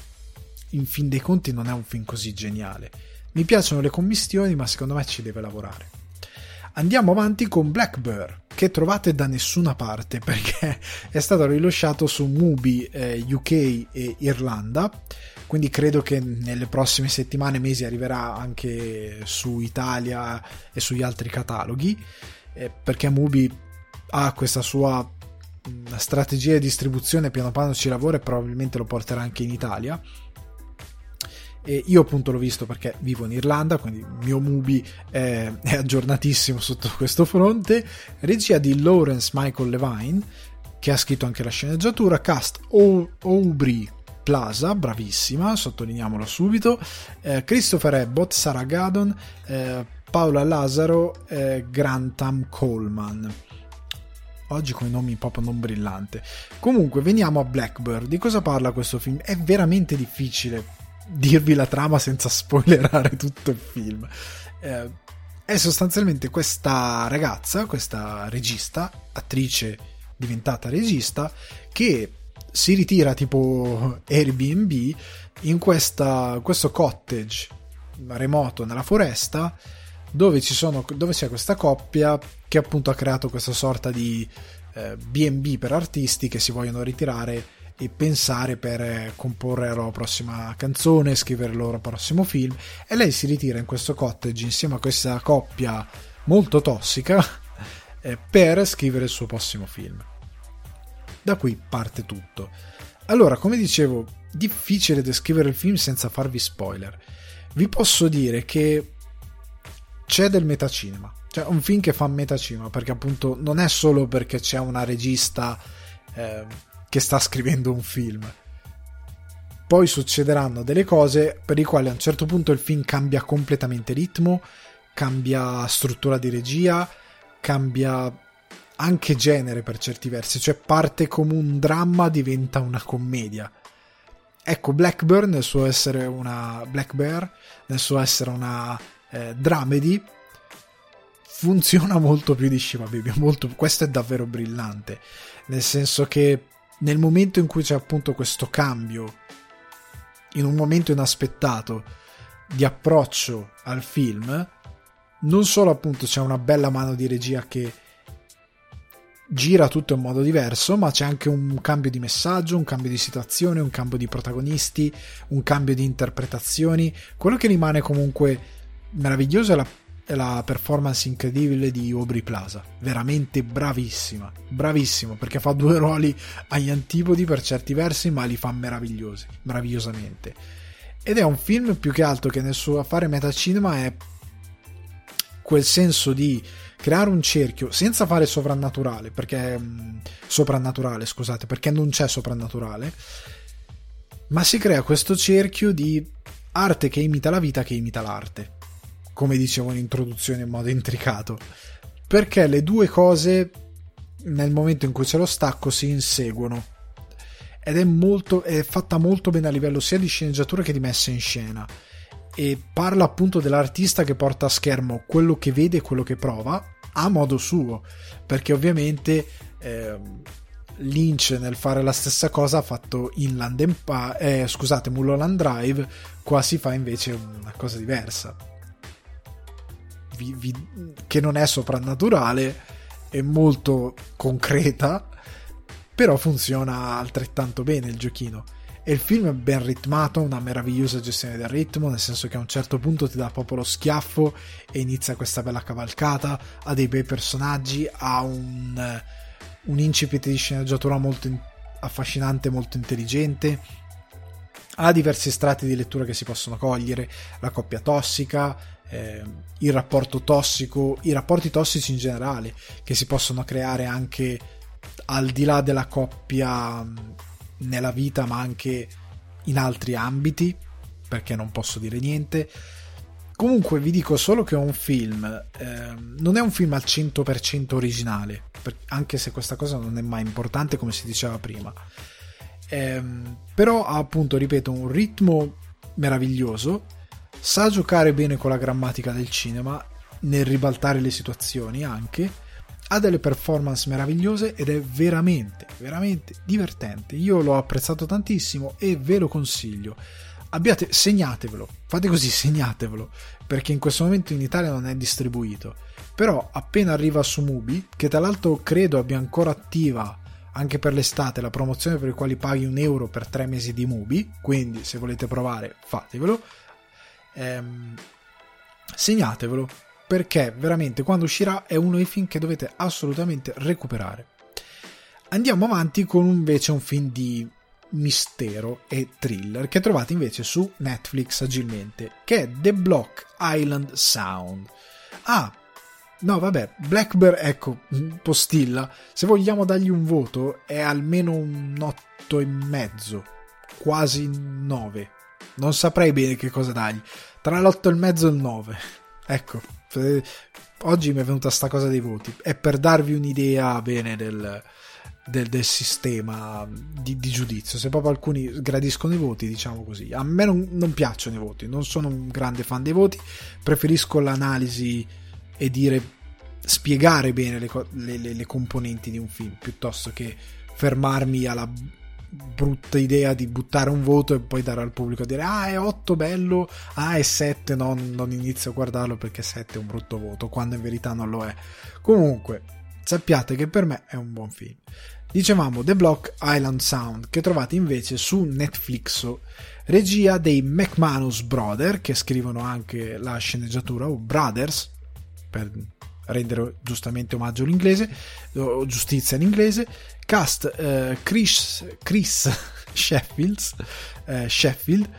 in fin dei conti non è un film così geniale. Mi piacciono le commistioni, ma secondo me ci deve lavorare. Andiamo avanti con Blackbird, che trovate da nessuna parte perché è stato rilasciato su Mubi eh, UK e Irlanda, quindi credo che nelle prossime settimane mesi arriverà anche su Italia e sugli altri cataloghi, eh, perché Mubi ha questa sua una strategia di distribuzione piano piano ci lavora e probabilmente lo porterà anche in Italia. E io appunto l'ho visto perché vivo in Irlanda, quindi il mio movie è, è aggiornatissimo sotto questo fronte. Regia di Lawrence Michael Levine, che ha scritto anche la sceneggiatura, cast Aubrey Plaza, bravissima, sottolineiamolo subito, eh, Christopher Abbott, Sarah Gadon, eh, Paola Lazaro, eh, Grantham Coleman oggi con i nomi proprio non brillante. Comunque, veniamo a Blackbird. Di cosa parla questo film? È veramente difficile dirvi la trama senza spoilerare tutto il film. Eh, è sostanzialmente questa ragazza, questa regista, attrice diventata regista, che si ritira tipo Airbnb in questa, questo cottage remoto nella foresta dove, sono, dove c'è questa coppia che appunto ha creato questa sorta di eh, BB per artisti che si vogliono ritirare e pensare per eh, comporre la loro prossima canzone, scrivere il loro prossimo film e lei si ritira in questo cottage insieme a questa coppia molto tossica eh, per scrivere il suo prossimo film. Da qui parte tutto. Allora, come dicevo, difficile descrivere il film senza farvi spoiler. Vi posso dire che c'è del metacinema, cioè un film che fa metacinema, perché appunto non è solo perché c'è una regista eh, che sta scrivendo un film. Poi succederanno delle cose per le quali a un certo punto il film cambia completamente ritmo, cambia struttura di regia, cambia anche genere per certi versi, cioè parte come un dramma, diventa una commedia. Ecco, Blackburn nel suo essere una Black nel suo essere una eh, dramedy, funziona molto più di Shiva Baby. Molto, questo è davvero brillante, nel senso che nel momento in cui c'è appunto questo cambio, in un momento inaspettato, di approccio al film, non solo appunto c'è una bella mano di regia che gira tutto in modo diverso, ma c'è anche un cambio di messaggio, un cambio di situazione, un cambio di protagonisti, un cambio di interpretazioni. Quello che rimane comunque meraviglioso è la, è la performance incredibile di Aubrey Plaza, veramente bravissima, bravissimo perché fa due ruoli agli antipodi per certi versi, ma li fa meravigliosi, meravigliosamente. Ed è un film più che altro che nel suo affare metacinema è quel senso di creare un cerchio senza fare sovrannaturale, perché mh, soprannaturale, scusate, perché non c'è soprannaturale, ma si crea questo cerchio di arte che imita la vita che imita l'arte, come dicevo in introduzione in modo intricato, perché le due cose nel momento in cui c'è lo stacco si inseguono. Ed è, molto, è fatta molto bene a livello sia di sceneggiatura che di messa in scena. E parla appunto dell'artista che porta a schermo quello che vede e quello che prova a modo suo, perché ovviamente eh, Lynch nel fare la stessa cosa ha fatto Inland Empire, eh, scusate, Mulholland Drive, qua si fa invece una cosa diversa, vi, vi, che non è soprannaturale, è molto concreta, però funziona altrettanto bene il giochino. E il film è ben ritmato, una meravigliosa gestione del ritmo, nel senso che a un certo punto ti dà proprio lo schiaffo e inizia questa bella cavalcata, ha dei bei personaggi, ha un, un incipit di sceneggiatura molto affascinante, molto intelligente, ha diversi strati di lettura che si possono cogliere, la coppia tossica, eh, il rapporto tossico, i rapporti tossici in generale, che si possono creare anche al di là della coppia nella vita ma anche in altri ambiti, perché non posso dire niente. Comunque vi dico solo che è un film, eh, non è un film al 100% originale, anche se questa cosa non è mai importante come si diceva prima. Eh, però ha appunto, ripeto, un ritmo meraviglioso, sa giocare bene con la grammatica del cinema, nel ribaltare le situazioni anche, ha delle performance meravigliose ed è veramente, veramente divertente. Io l'ho apprezzato tantissimo e ve lo consiglio. Abbiate, segnatevelo, fate così, segnatevelo, perché in questo momento in Italia non è distribuito. Però appena arriva su Mubi, che tra l'altro credo abbia ancora attiva anche per l'estate la promozione per i quali paghi un euro per tre mesi di Mubi, quindi se volete provare fatevelo. Ehm, segnatevelo perché veramente quando uscirà è uno dei film che dovete assolutamente recuperare. Andiamo avanti con invece un film di mistero e thriller che trovate invece su Netflix agilmente, che è The Block Island Sound. Ah, no vabbè, Blackbird, ecco, postilla, se vogliamo dargli un voto è almeno un 8 e mezzo, quasi 9. Non saprei bene che cosa dargli. Tra l'8 e il mezzo e il 9. Ecco, oggi mi è venuta sta cosa dei voti. È per darvi un'idea bene del, del, del sistema di, di, giudizio. Se proprio alcuni gradiscono i voti, diciamo così. A me non, non, piacciono i voti, non sono un grande fan dei voti. Preferisco l'analisi e dire spiegare bene le, le, le componenti di un film piuttosto che fermarmi alla brutta idea di buttare un voto e poi dare al pubblico a dire ah è 8 bello, ah è 7, no, non inizio a guardarlo perché 7 è un brutto voto, quando in verità non lo è. Comunque, sappiate che per me è un buon film. Dicevamo The Block Island Sound, che trovate invece su Netflix, regia dei McManus Brother, che scrivono anche la sceneggiatura, o Brothers, per rendere giustamente omaggio all'inglese, o giustizia in inglese, cast eh, Chris, Chris Sheffield, eh, Sheffield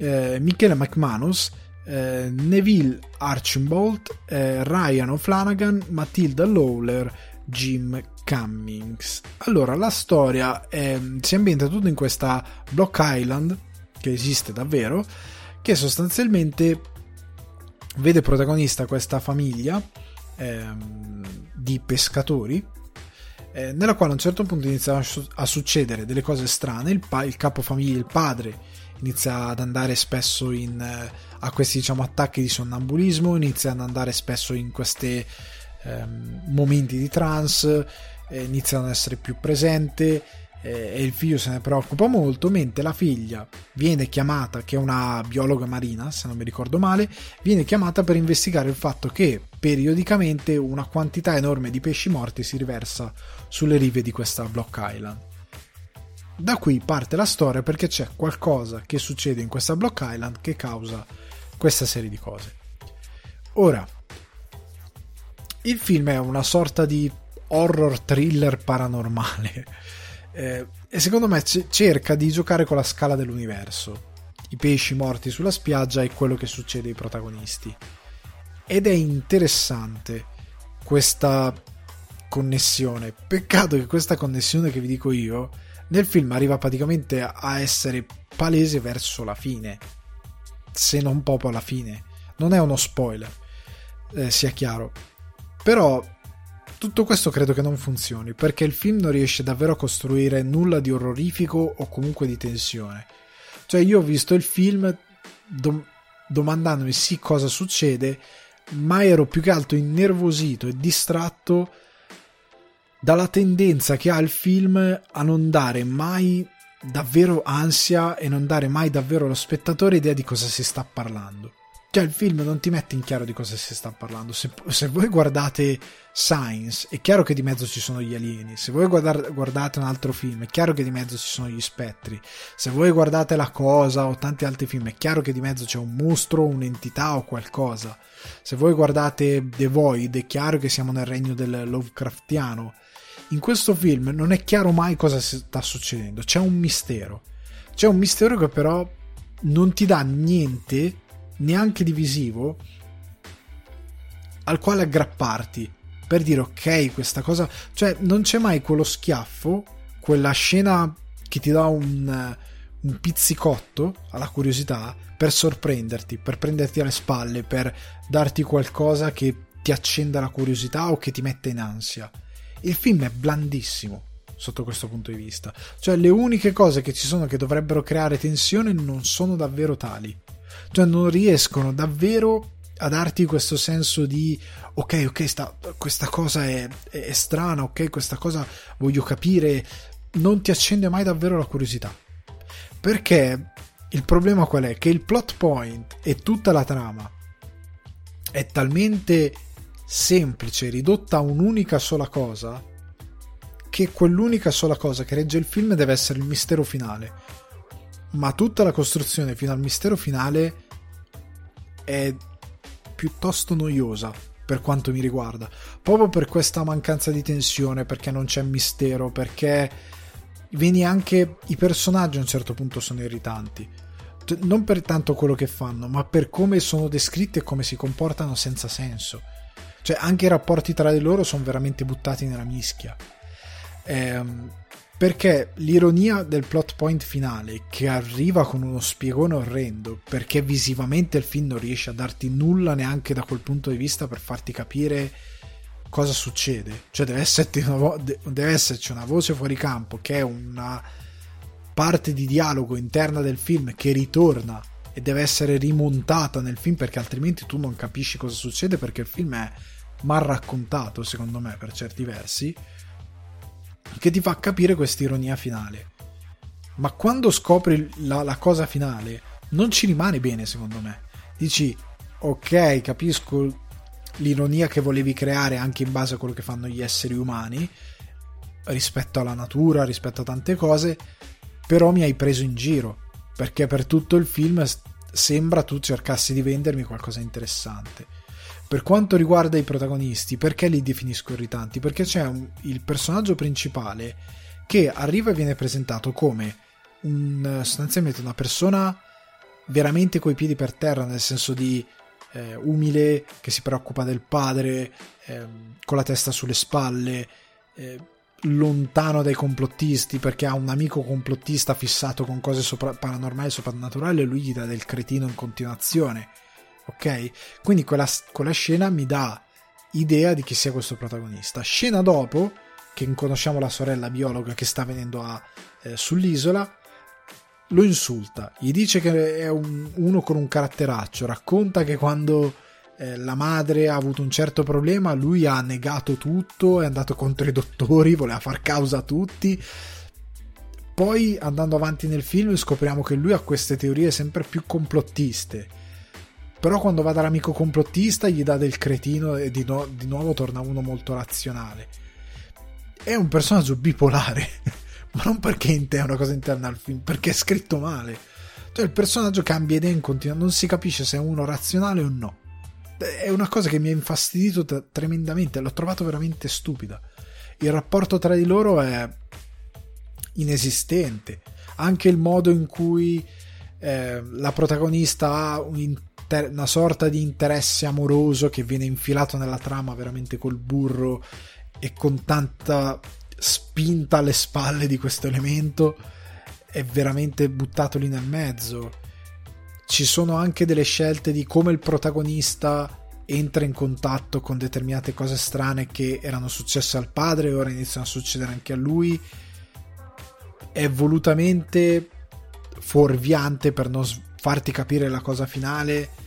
eh, Michele McManus, eh, Neville Archibald, eh, Ryan O'Flanagan, Matilda Lawler, Jim Cummings. Allora, la storia è, si ambienta tutto in questa Block Island, che esiste davvero, che sostanzialmente vede protagonista questa famiglia ehm, di pescatori eh, nella quale a un certo punto iniziano a, succedere delle cose strane, il, pa- il capofamiglia, il padre, inizia ad andare spesso in, eh, a questi diciamo, attacchi di sonnambulismo, inizia ad andare spesso in questi ehm, momenti di trance, eh, inizia ad essere più presente eh, e il figlio se ne preoccupa molto, mentre la figlia viene chiamata, che è una biologa marina, se non mi ricordo male, viene chiamata per investigare il fatto che periodicamente una quantità enorme di pesci morti si riversa sulle rive di questa Block Island. Da qui parte la storia perché c'è qualcosa che succede in questa Block Island che causa questa serie di cose. Ora, il film è una sorta di horror thriller paranormale eh, e secondo me c- cerca di giocare con la scala dell'universo, i pesci morti sulla spiaggia e quello che succede ai protagonisti. Ed è interessante questa connessione. Peccato che questa connessione che vi dico io nel film arriva praticamente a essere palese verso la fine, se non proprio alla fine. Non è uno spoiler, eh, sia chiaro. Però tutto questo credo che non funzioni, perché il film non riesce davvero a costruire nulla di orrorifico o comunque di tensione. Cioè io ho visto il film dom- domandandomi sì cosa succede, ma ero più che altro innervosito e distratto dalla tendenza che ha il film a non dare mai davvero ansia e non dare mai davvero allo spettatore idea di cosa si sta parlando. Cioè il film non ti mette in chiaro di cosa si sta parlando. Se, se voi guardate Science, è chiaro che di mezzo ci sono gli alieni. Se voi guardate, guardate un altro film, è chiaro che di mezzo ci sono gli spettri. Se voi guardate La Cosa o tanti altri film, è chiaro che di mezzo c'è un mostro, un'entità o qualcosa. Se voi guardate The Void, è chiaro che siamo nel regno del Lovecraftiano. In questo film non è chiaro mai cosa sta succedendo, c'è un mistero. C'è un mistero che però non ti dà niente neanche divisivo al quale aggrapparti per dire ok questa cosa cioè non c'è mai quello schiaffo quella scena che ti dà un, un pizzicotto alla curiosità per sorprenderti per prenderti alle spalle per darti qualcosa che ti accenda la curiosità o che ti mette in ansia. Il film è blandissimo sotto questo punto di vista. Cioè le uniche cose che ci sono che dovrebbero creare tensione non sono davvero tali cioè non riescono davvero a darti questo senso di ok, ok, sta, questa cosa è, è, è strana, ok, questa cosa voglio capire, non ti accende mai davvero la curiosità. Perché il problema qual è? Che il plot point e tutta la trama è talmente semplice, ridotta a un'unica sola cosa, che quell'unica sola cosa che regge il film deve essere il mistero finale ma tutta la costruzione fino al mistero finale è piuttosto noiosa per quanto mi riguarda, proprio per questa mancanza di tensione, perché non c'è mistero, perché vedi anche i personaggi a un certo punto sono irritanti. Non per tanto quello che fanno, ma per come sono descritti e come si comportano senza senso. Cioè, anche i rapporti tra di loro sono veramente buttati nella mischia. Ehm, perché l'ironia del plot point finale, che arriva con uno spiegone orrendo, perché visivamente il film non riesce a darti nulla neanche da quel punto di vista per farti capire cosa succede. Cioè deve, vo- deve esserci una voce fuori campo che è una parte di dialogo interna del film che ritorna e deve essere rimontata nel film perché altrimenti tu non capisci cosa succede perché il film è mal raccontato secondo me per certi versi che ti fa capire questa ironia finale. ma quando scopri la, la cosa finale non ci rimane bene secondo me. Dici, ok, capisco l'ironia che volevi creare anche in base a quello che fanno gli esseri umani rispetto alla natura, rispetto a tante cose, però mi hai preso in giro perché per tutto il film sembra tu cercassi di vendermi qualcosa di interessante. Per quanto riguarda i protagonisti, perché li definisco irritanti? Perché c'è un, il personaggio principale che arriva e viene presentato come un, sostanzialmente una persona veramente coi piedi per terra, nel senso di eh, umile, che si preoccupa del padre, eh, con la testa sulle spalle, eh, lontano dai complottisti perché ha un amico complottista fissato con cose sopra- paranormali e soprannaturali e lui gli dà del cretino in continuazione. Ok? Quindi quella, quella scena mi dà idea di chi sia questo protagonista. Scena dopo, che conosciamo la sorella biologa che sta venendo a, eh, sull'isola, lo insulta, gli dice che è un, uno con un caratteraccio, racconta che quando eh, la madre ha avuto un certo problema, lui ha negato tutto, è andato contro i dottori, voleva far causa a tutti. Poi andando avanti nel film scopriamo che lui ha queste teorie sempre più complottiste. Però quando va dall'amico complottista gli dà del cretino e di, no- di nuovo torna uno molto razionale. È un personaggio bipolare. ma non perché in te è una cosa interna al film, perché è scritto male. Cioè il personaggio cambia idea in continuo, non si capisce se è uno razionale o no. È una cosa che mi ha infastidito t- tremendamente, l'ho trovato veramente stupida. Il rapporto tra di loro è inesistente. Anche il modo in cui eh, la protagonista ha un inter- una sorta di interesse amoroso che viene infilato nella trama veramente col burro e con tanta spinta alle spalle di questo elemento è veramente buttato lì nel mezzo. Ci sono anche delle scelte di come il protagonista entra in contatto con determinate cose strane che erano successe al padre e ora iniziano a succedere anche a lui. È volutamente fuorviante per non farti capire la cosa finale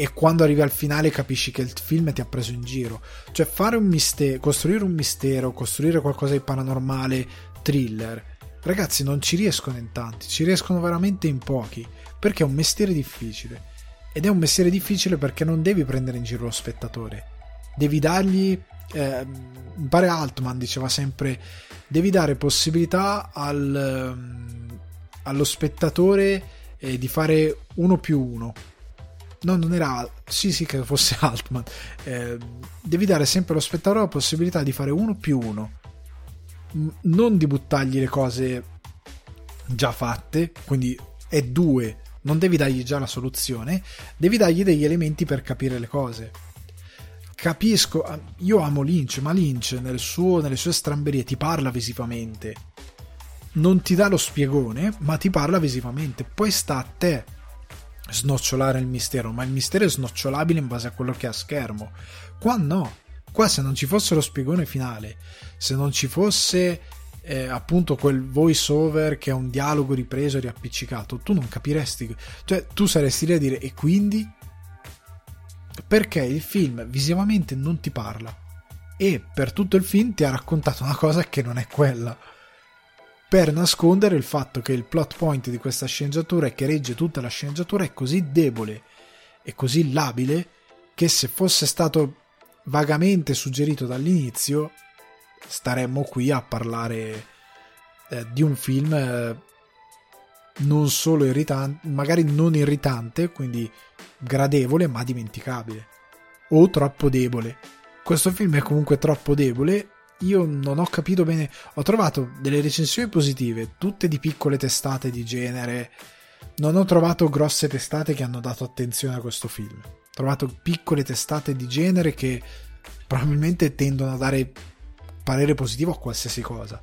e quando arrivi al finale capisci che il film ti ha preso in giro. Cioè fare un mistero, costruire un mistero, costruire qualcosa di paranormale, thriller, ragazzi non ci riescono in tanti, ci riescono veramente in pochi, perché è un mestiere difficile. Ed è un mestiere difficile perché non devi prendere in giro lo spettatore, devi dargli... Eh, mi pare Altman diceva sempre devi dare possibilità al, um, allo spettatore eh, di fare uno più uno no, non era sì sì che fosse Altman. Eh, devi dare sempre allo spettatore la possibilità di fare uno più uno. Non di buttargli le cose già fatte quindi è due non devi dargli già la soluzione devi dargli degli elementi per capire le cose. Capisco ah, io amo Lynch ma Lynch nel suo, nelle sue stramberie ti parla visivamente. Non ti dà lo spiegone ma ti parla visivamente. Poi sta a te snocciolare il mistero, ma il mistero è snocciolabile in base a quello che ha a schermo. Qua no, qua se non ci fosse lo spiegone finale, se non ci fosse eh, appunto quel voice over che è un dialogo ripreso e riappiccicato, tu non capiresti, cioè tu saresti lì a dire e quindi? Perché il film visivamente non ti parla. E per tutto il film ti ha raccontato una cosa che non è quella per nascondere il fatto che il plot point di questa sceneggiatura e che regge tutta la sceneggiatura è così debole e così labile che se fosse stato vagamente suggerito dall'inizio staremmo qui a parlare eh, di un film eh, non solo irritante, magari non irritante, quindi gradevole, ma dimenticabile o troppo debole. Questo film è comunque troppo debole io non ho capito bene. Ho trovato delle recensioni positive, tutte di piccole testate di genere. Non ho trovato grosse testate che hanno dato attenzione a questo film. Ho trovato piccole testate di genere che probabilmente tendono a dare parere positivo a qualsiasi cosa,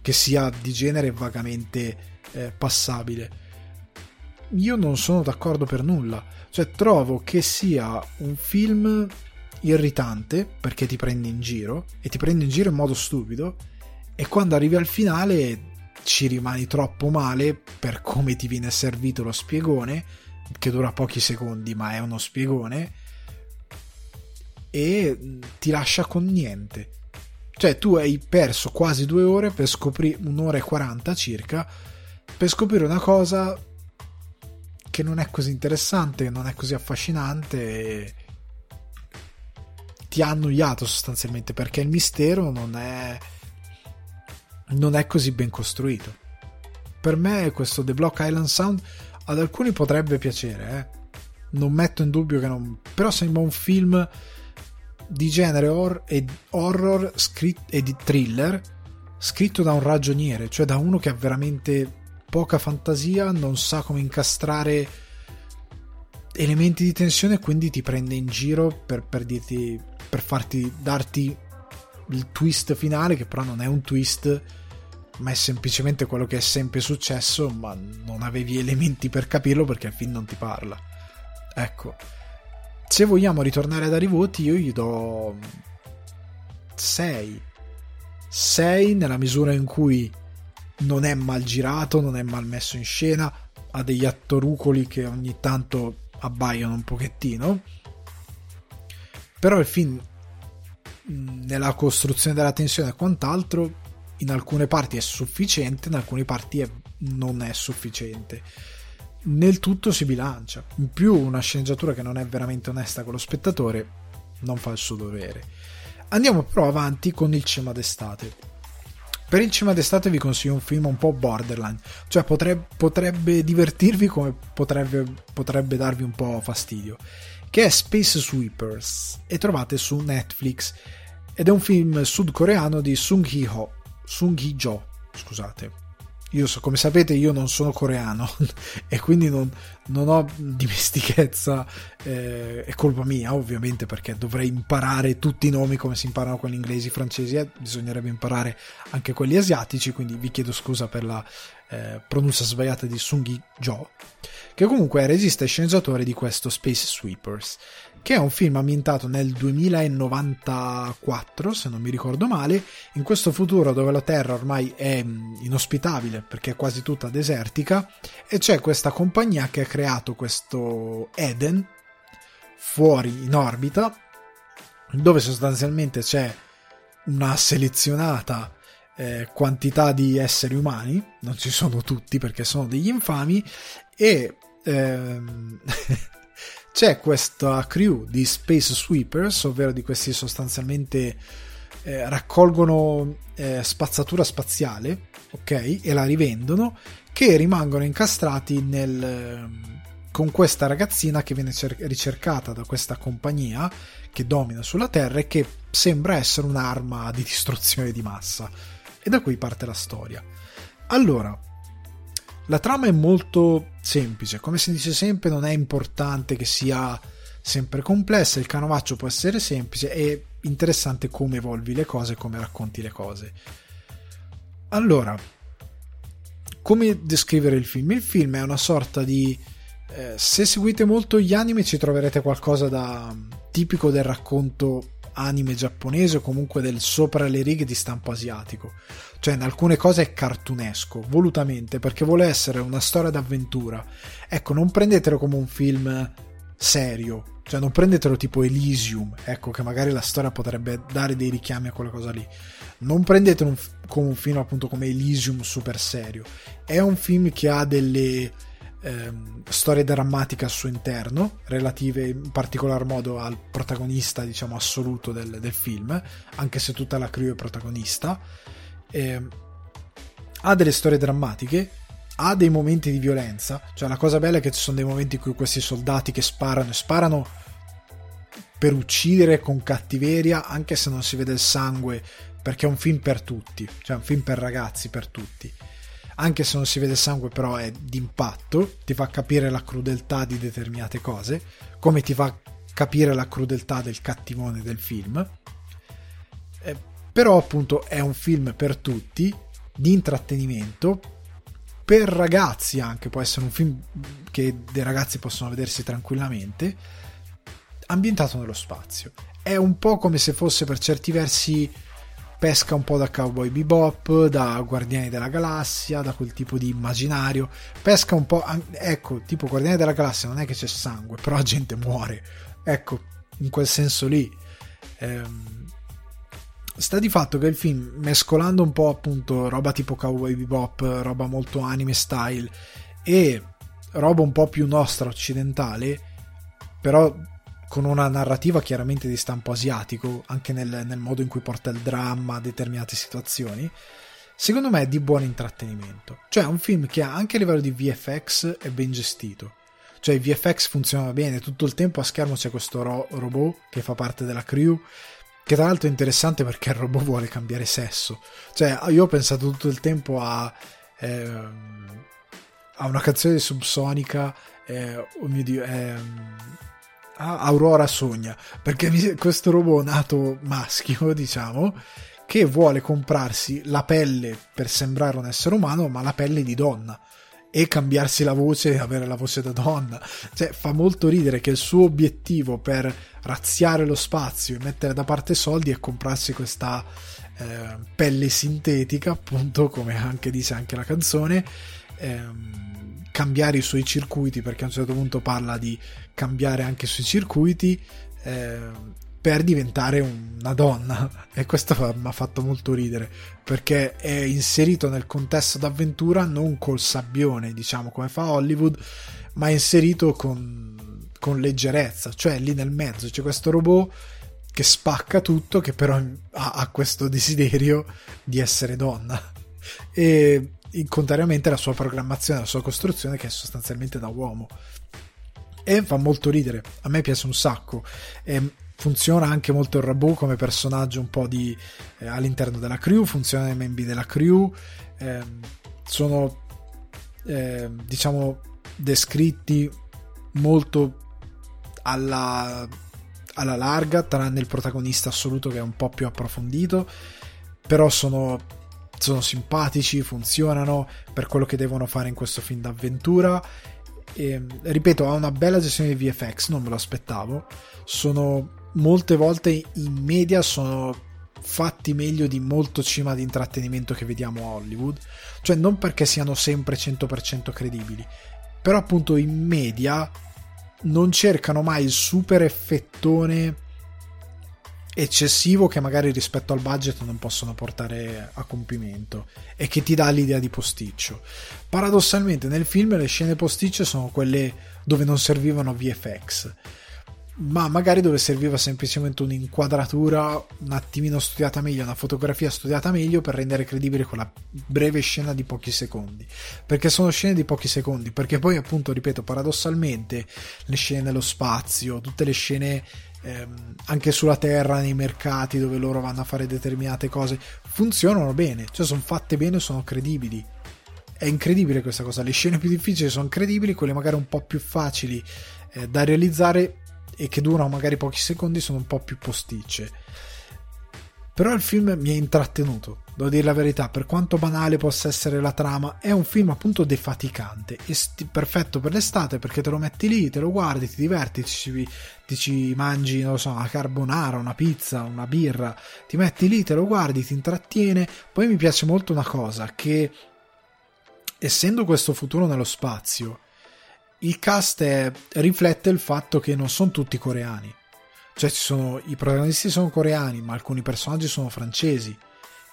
che sia di genere vagamente eh, passabile. Io non sono d'accordo per nulla. Cioè, trovo che sia un film irritante perché ti prendi in giro e ti prendi in giro in modo stupido e quando arrivi al finale ci rimani troppo male per come ti viene servito lo spiegone che dura pochi secondi ma è uno spiegone e ti lascia con niente Cioè, tu hai perso quasi due ore per scoprire, un'ora e quaranta circa, per scoprire una cosa che non è così interessante, non è così affascinante. E ti ha annoiato sostanzialmente perché il mistero non è, non è così ben costruito. Per me questo The Block Island Sound ad alcuni potrebbe piacere, eh? non metto in dubbio che non... però sembra un film di genere or- e horror scritto, e di thriller scritto da un ragioniere, cioè da uno che ha veramente poca fantasia, non sa come incastrare elementi di tensione, quindi ti prende in giro per, per dirti per farti darti il twist finale, che però non è un twist, ma è semplicemente quello che è sempre successo, ma non avevi elementi per capirlo perché il film non ti parla. Ecco, se vogliamo ritornare a dare i voti, io gli do 6. 6 nella misura in cui non è mal girato, non è mal messo in scena, ha degli attorucoli che ogni tanto abbaiono un pochettino però il film nella costruzione della tensione e quant'altro in alcune parti è sufficiente in alcune parti è, non è sufficiente. Nel tutto si bilancia. In più una sceneggiatura che non è veramente onesta con lo spettatore non fa il suo dovere. Andiamo però avanti con il cinema d'estate. Per il cinema d'estate vi consiglio un film un po' borderline. Cioè potrebbe, potrebbe divertirvi come potrebbe, potrebbe darvi un po' fastidio che è Space Sweepers e trovate su Netflix ed è un film sudcoreano di Sung Hee-ho, Sung Hee-jo, scusate. Io so, come sapete io non sono coreano e quindi non, non ho dimestichezza, eh, è colpa mia ovviamente perché dovrei imparare tutti i nomi come si imparano quelli inglesi, francesi, eh, bisognerebbe imparare anche quelli asiatici, quindi vi chiedo scusa per la eh, pronuncia sbagliata di Sung Hee-jo che comunque è regista e sceneggiatore di questo Space Sweepers, che è un film ambientato nel 2094, se non mi ricordo male, in questo futuro dove la Terra ormai è mm, inospitabile perché è quasi tutta desertica e c'è questa compagnia che ha creato questo Eden fuori in orbita dove sostanzialmente c'è una selezionata eh, quantità di esseri umani, non ci sono tutti perché sono degli infami, e ehm, c'è questa crew di Space Sweepers, ovvero di questi sostanzialmente eh, raccolgono eh, spazzatura spaziale, ok, e la rivendono, che rimangono incastrati nel, ehm, con questa ragazzina che viene cer- ricercata da questa compagnia che domina sulla Terra e che sembra essere un'arma di distruzione di massa. E da qui parte la storia. Allora, la trama è molto semplice, come si dice sempre non è importante che sia sempre complessa, il canovaccio può essere semplice, è interessante come evolvi le cose, come racconti le cose. Allora, come descrivere il film? Il film è una sorta di... Eh, se seguite molto gli anime ci troverete qualcosa da tipico del racconto anime giapponese o comunque del sopra le righe di stampo asiatico cioè in alcune cose è cartunesco, volutamente, perché vuole essere una storia d'avventura. Ecco, non prendetelo come un film serio, cioè non prendetelo tipo Elysium, ecco che magari la storia potrebbe dare dei richiami a quella cosa lì. Non prendetelo un, come un film appunto come Elysium super serio. È un film che ha delle ehm, storie drammatiche al suo interno, relative in particolar modo al protagonista, diciamo, assoluto del, del film, anche se tutta la crew è protagonista eh, ha delle storie drammatiche, ha dei momenti di violenza, cioè la cosa bella è che ci sono dei momenti in cui questi soldati che sparano e sparano per uccidere con cattiveria, anche se non si vede il sangue, perché è un film per tutti, cioè un film per ragazzi, per tutti. Anche se non si vede il sangue, però è d'impatto, ti fa capire la crudeltà di determinate cose, come ti fa capire la crudeltà del cattivone del film. Però appunto è un film per tutti, di intrattenimento, per ragazzi anche, può essere un film che dei ragazzi possono vedersi tranquillamente, ambientato nello spazio. È un po' come se fosse per certi versi pesca un po' da Cowboy Bebop, da Guardiani della Galassia, da quel tipo di immaginario, pesca un po', ecco, tipo Guardiani della Galassia non è che c'è sangue, però la gente muore, ecco, in quel senso lì. Ehm, sta di fatto che il film, mescolando un po' appunto roba tipo cowboy bebop, roba molto anime style e roba un po' più nostra occidentale, però con una narrativa chiaramente di stampo asiatico, anche nel, nel modo in cui porta il dramma a determinate situazioni, secondo me è di buon intrattenimento. Cioè è un film che anche a livello di VFX è ben gestito. Cioè i VFX funzionano bene, tutto il tempo a schermo c'è questo ro- robot che fa parte della crew, che tra l'altro è interessante perché il robot vuole cambiare sesso. Cioè io ho pensato tutto il tempo a... Ehm, a una canzone Subsonica, eh, oh mio Dio, eh, Aurora Sogna, perché questo robot nato maschio, diciamo, che vuole comprarsi la pelle per sembrare un essere umano, ma la pelle di donna e cambiarsi la voce e avere la voce da donna. Cioè, fa molto ridere che il suo obiettivo per razziare lo spazio e mettere da parte soldi è comprarsi questa eh, pelle sintetica, appunto, come anche dice anche la canzone. Ehm, cambiare i suoi circuiti perché a un certo punto parla di cambiare anche i suoi circuiti eh, per diventare una donna e questo mi ha fatto molto ridere perché è inserito nel contesto d'avventura non col sabbione diciamo come fa Hollywood ma è inserito con, con leggerezza cioè lì nel mezzo c'è questo robot che spacca tutto che però ha, ha questo desiderio di essere donna e contrariamente alla sua programmazione, alla sua costruzione che è sostanzialmente da uomo. E fa molto ridere, a me piace un sacco. E funziona anche molto il Rabu come personaggio un po' di, eh, all'interno della crew, funziona i membri della crew, eh, sono eh, diciamo descritti molto alla, alla larga, tranne il protagonista assoluto che è un po' più approfondito, però sono sono simpatici, funzionano per quello che devono fare in questo film d'avventura. E, ripeto, ha una bella gestione di VFX, non me lo aspettavo. Sono molte volte in media sono fatti meglio di molto cinema di intrattenimento che vediamo a Hollywood. Cioè, non perché siano sempre 100% credibili, però appunto in media non cercano mai il super effettone eccessivo che magari rispetto al budget non possono portare a compimento e che ti dà l'idea di posticcio. Paradossalmente nel film le scene posticce sono quelle dove non servivano VFX, ma magari dove serviva semplicemente un'inquadratura un attimino studiata meglio, una fotografia studiata meglio per rendere credibile quella breve scena di pochi secondi. Perché sono scene di pochi secondi, perché poi appunto, ripeto, paradossalmente le scene nello spazio, tutte le scene ehm, anche sulla terra, nei mercati dove loro vanno a fare determinate cose, funzionano bene, cioè sono fatte bene, sono credibili. È incredibile questa cosa, le scene più difficili sono credibili, quelle magari un po' più facili eh, da realizzare e che durano magari pochi secondi sono un po' più posticce. Però il film mi ha intrattenuto, devo dire la verità, per quanto banale possa essere la trama, è un film appunto defaticante e sti- perfetto per l'estate perché te lo metti lì, te lo guardi, ti diverti, ti ti ci mangi, non lo so, una carbonara, una pizza, una birra, ti metti lì, te lo guardi, ti intrattiene. Poi mi piace molto una cosa, che essendo questo futuro nello spazio, il cast è, riflette il fatto che non sono tutti coreani. Cioè, sono, i protagonisti sono coreani, ma alcuni personaggi sono francesi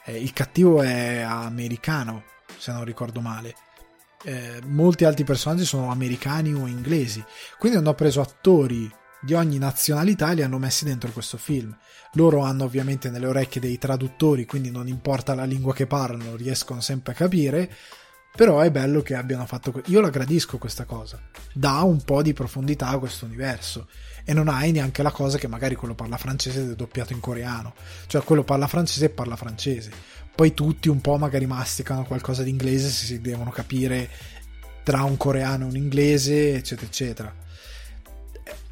eh, il cattivo è americano, se non ricordo male. Eh, molti altri personaggi sono americani o inglesi. Quindi hanno preso attori di ogni nazionalità e li hanno messi dentro questo film. Loro hanno ovviamente nelle orecchie dei traduttori, quindi non importa la lingua che parlano, riescono sempre a capire. Però è bello che abbiano fatto. Io la gradisco questa cosa. Dà un po' di profondità a questo universo e non hai neanche la cosa che magari quello parla francese ed è doppiato in coreano, cioè quello parla francese e parla francese. Poi tutti un po' magari masticano qualcosa di inglese se si devono capire tra un coreano e un inglese, eccetera, eccetera.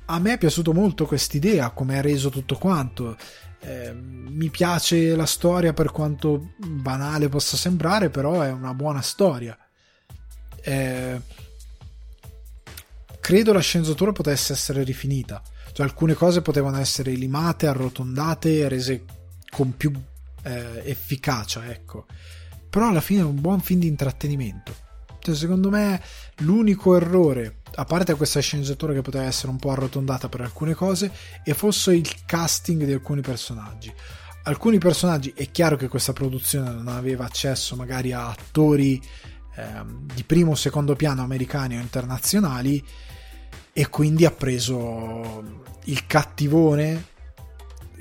A me è piaciuto molto quest'idea, come ha reso tutto quanto. Eh, mi piace la storia per quanto banale possa sembrare, però è una buona storia. Eh, credo la sceneggiatura potesse essere rifinita. Cioè, alcune cose potevano essere limate, arrotondate rese con più eh, efficacia, ecco. Però alla fine è un buon film di intrattenimento. Cioè, secondo me l'unico errore, a parte questa sceneggiatura che poteva essere un po' arrotondata per alcune cose, e fosse il casting di alcuni personaggi. alcuni personaggi è chiaro che questa produzione non aveva accesso magari a attori ehm, di primo o secondo piano americani o internazionali e quindi ha preso il cattivone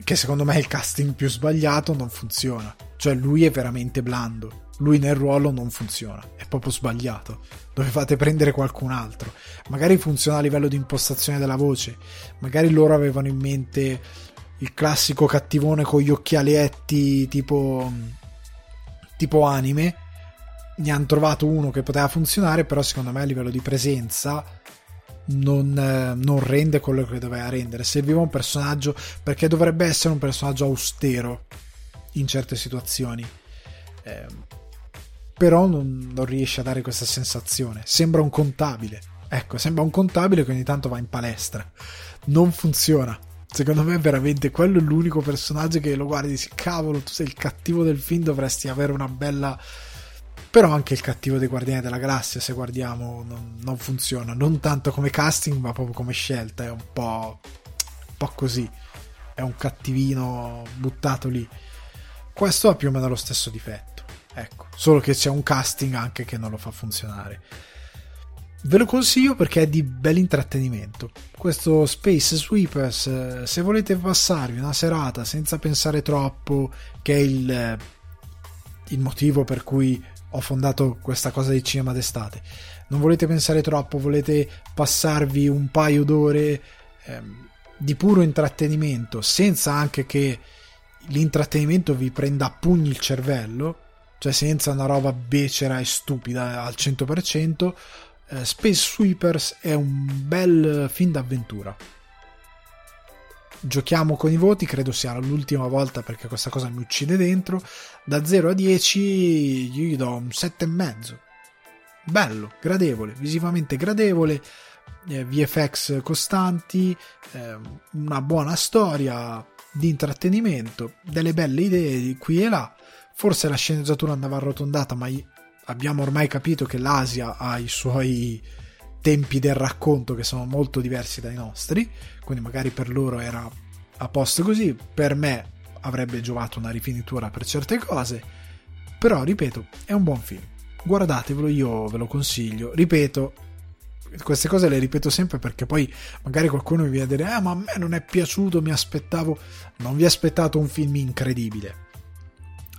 che secondo me è il casting più sbagliato non funziona cioè lui è veramente blando lui nel ruolo non funziona, è proprio sbagliato. Dovevate prendere qualcun altro. Magari funziona a livello di impostazione della voce, magari loro avevano in mente il classico cattivone con gli occhialetti tipo, tipo anime. Ne hanno trovato uno che poteva funzionare, però secondo me a livello di presenza non, non, rende quello che doveva rendere. Serviva un personaggio perché dovrebbe essere un personaggio austero in certe situazioni. Eh, però non, non riesce a dare questa sensazione. Sembra un contabile. Ecco, sembra un contabile che ogni tanto va in palestra. Non funziona. Secondo me, veramente quello è l'unico personaggio che lo guardi e dici: Cavolo, tu sei il cattivo del film, dovresti avere una bella. Però anche il cattivo dei Guardiani della Galassia, se guardiamo, non, non funziona. Non tanto come casting, ma proprio come scelta. È un po'. un po' così. È un cattivino buttato lì. Questo ha più o meno lo stesso difetto. Ecco, solo che c'è un casting anche che non lo fa funzionare. Ve lo consiglio perché è di bel intrattenimento. Questo Space Sweepers, eh, se volete passarvi una serata senza pensare troppo, che è il, eh, il motivo per cui ho fondato questa cosa di cinema d'estate. Non volete pensare troppo, volete passarvi un paio d'ore ehm, di puro intrattenimento, senza anche che l'intrattenimento vi prenda a pugni il cervello cioè senza una roba becera e stupida al 100%, eh, Space Sweepers è un bel film d'avventura. Giochiamo con i voti, credo sia l'ultima volta perché questa cosa mi uccide dentro. Da 0 a 10 io gli do un 7,5. Bello, gradevole, visivamente gradevole, eh, VFX costanti, eh, una buona storia di intrattenimento, delle belle idee di qui e là Forse la sceneggiatura andava arrotondata, ma abbiamo ormai capito che l'Asia ha i suoi tempi del racconto che sono molto diversi dai nostri, quindi magari per loro era a posto così, per me avrebbe giovato una rifinitura per certe cose, però ripeto, è un buon film. Guardatevelo, io ve lo consiglio. Ripeto, queste cose le ripeto sempre perché poi magari qualcuno mi viene a dire: Eh, ma a me non è piaciuto, mi aspettavo. Non vi aspettate un film incredibile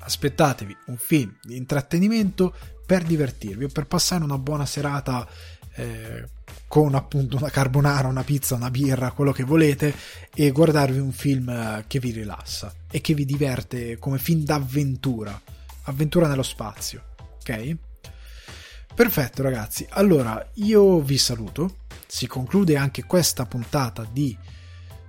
aspettatevi un film di intrattenimento per divertirvi o per passare una buona serata eh, con appunto una carbonara, una pizza, una birra, quello che volete e guardarvi un film eh, che vi rilassa e che vi diverte come film d'avventura, avventura nello spazio, ok? Perfetto ragazzi, allora io vi saluto, si conclude anche questa puntata di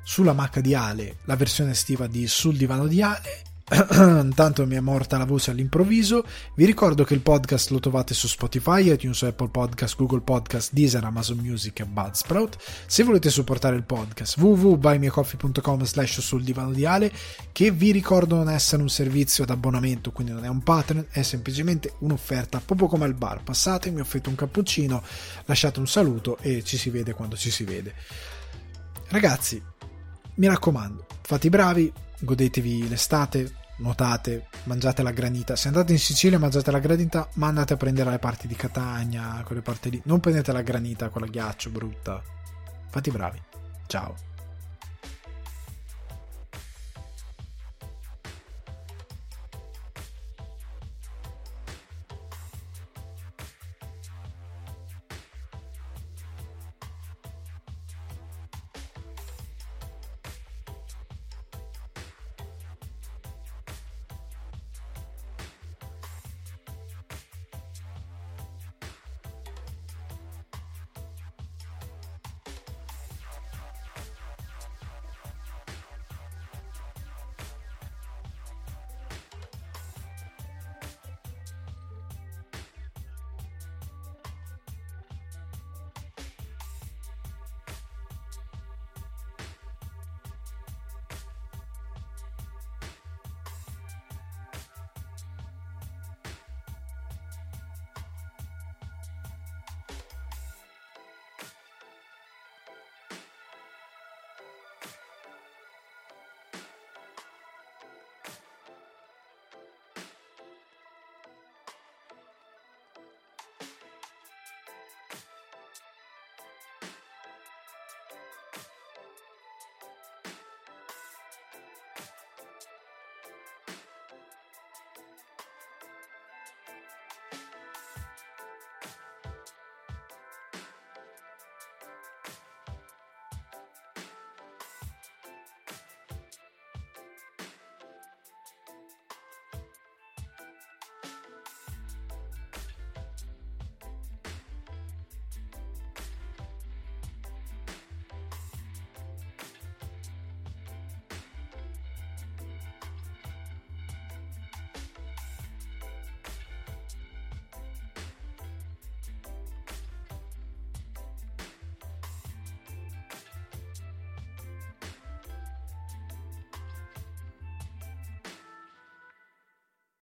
sulla macca di Ale, la versione estiva di Sul divano di Ale Intanto mi è morta la voce all'improvviso. Vi ricordo che il podcast lo trovate su Spotify, iTunes, Apple Podcast, Google Podcast, Deezer, Amazon Music e Budsprout. Se volete supportare il podcast, www.buymeacoffee.com slash sul divano di Ale, che vi ricordo non essere un servizio ad abbonamento, quindi non è un Patreon, è semplicemente un'offerta, proprio come al bar. Passate, mi offrite un cappuccino, lasciate un saluto e ci si vede quando ci si vede. Ragazzi, mi raccomando, fate i bravi, godetevi l'estate, nuotate, mangiate la granita. Se andate in Sicilia mangiate la granita, ma andate a prendere le parti di Catania, quelle parti lì. Non prendete la granita con la ghiaccio brutta. Fate i bravi. Ciao.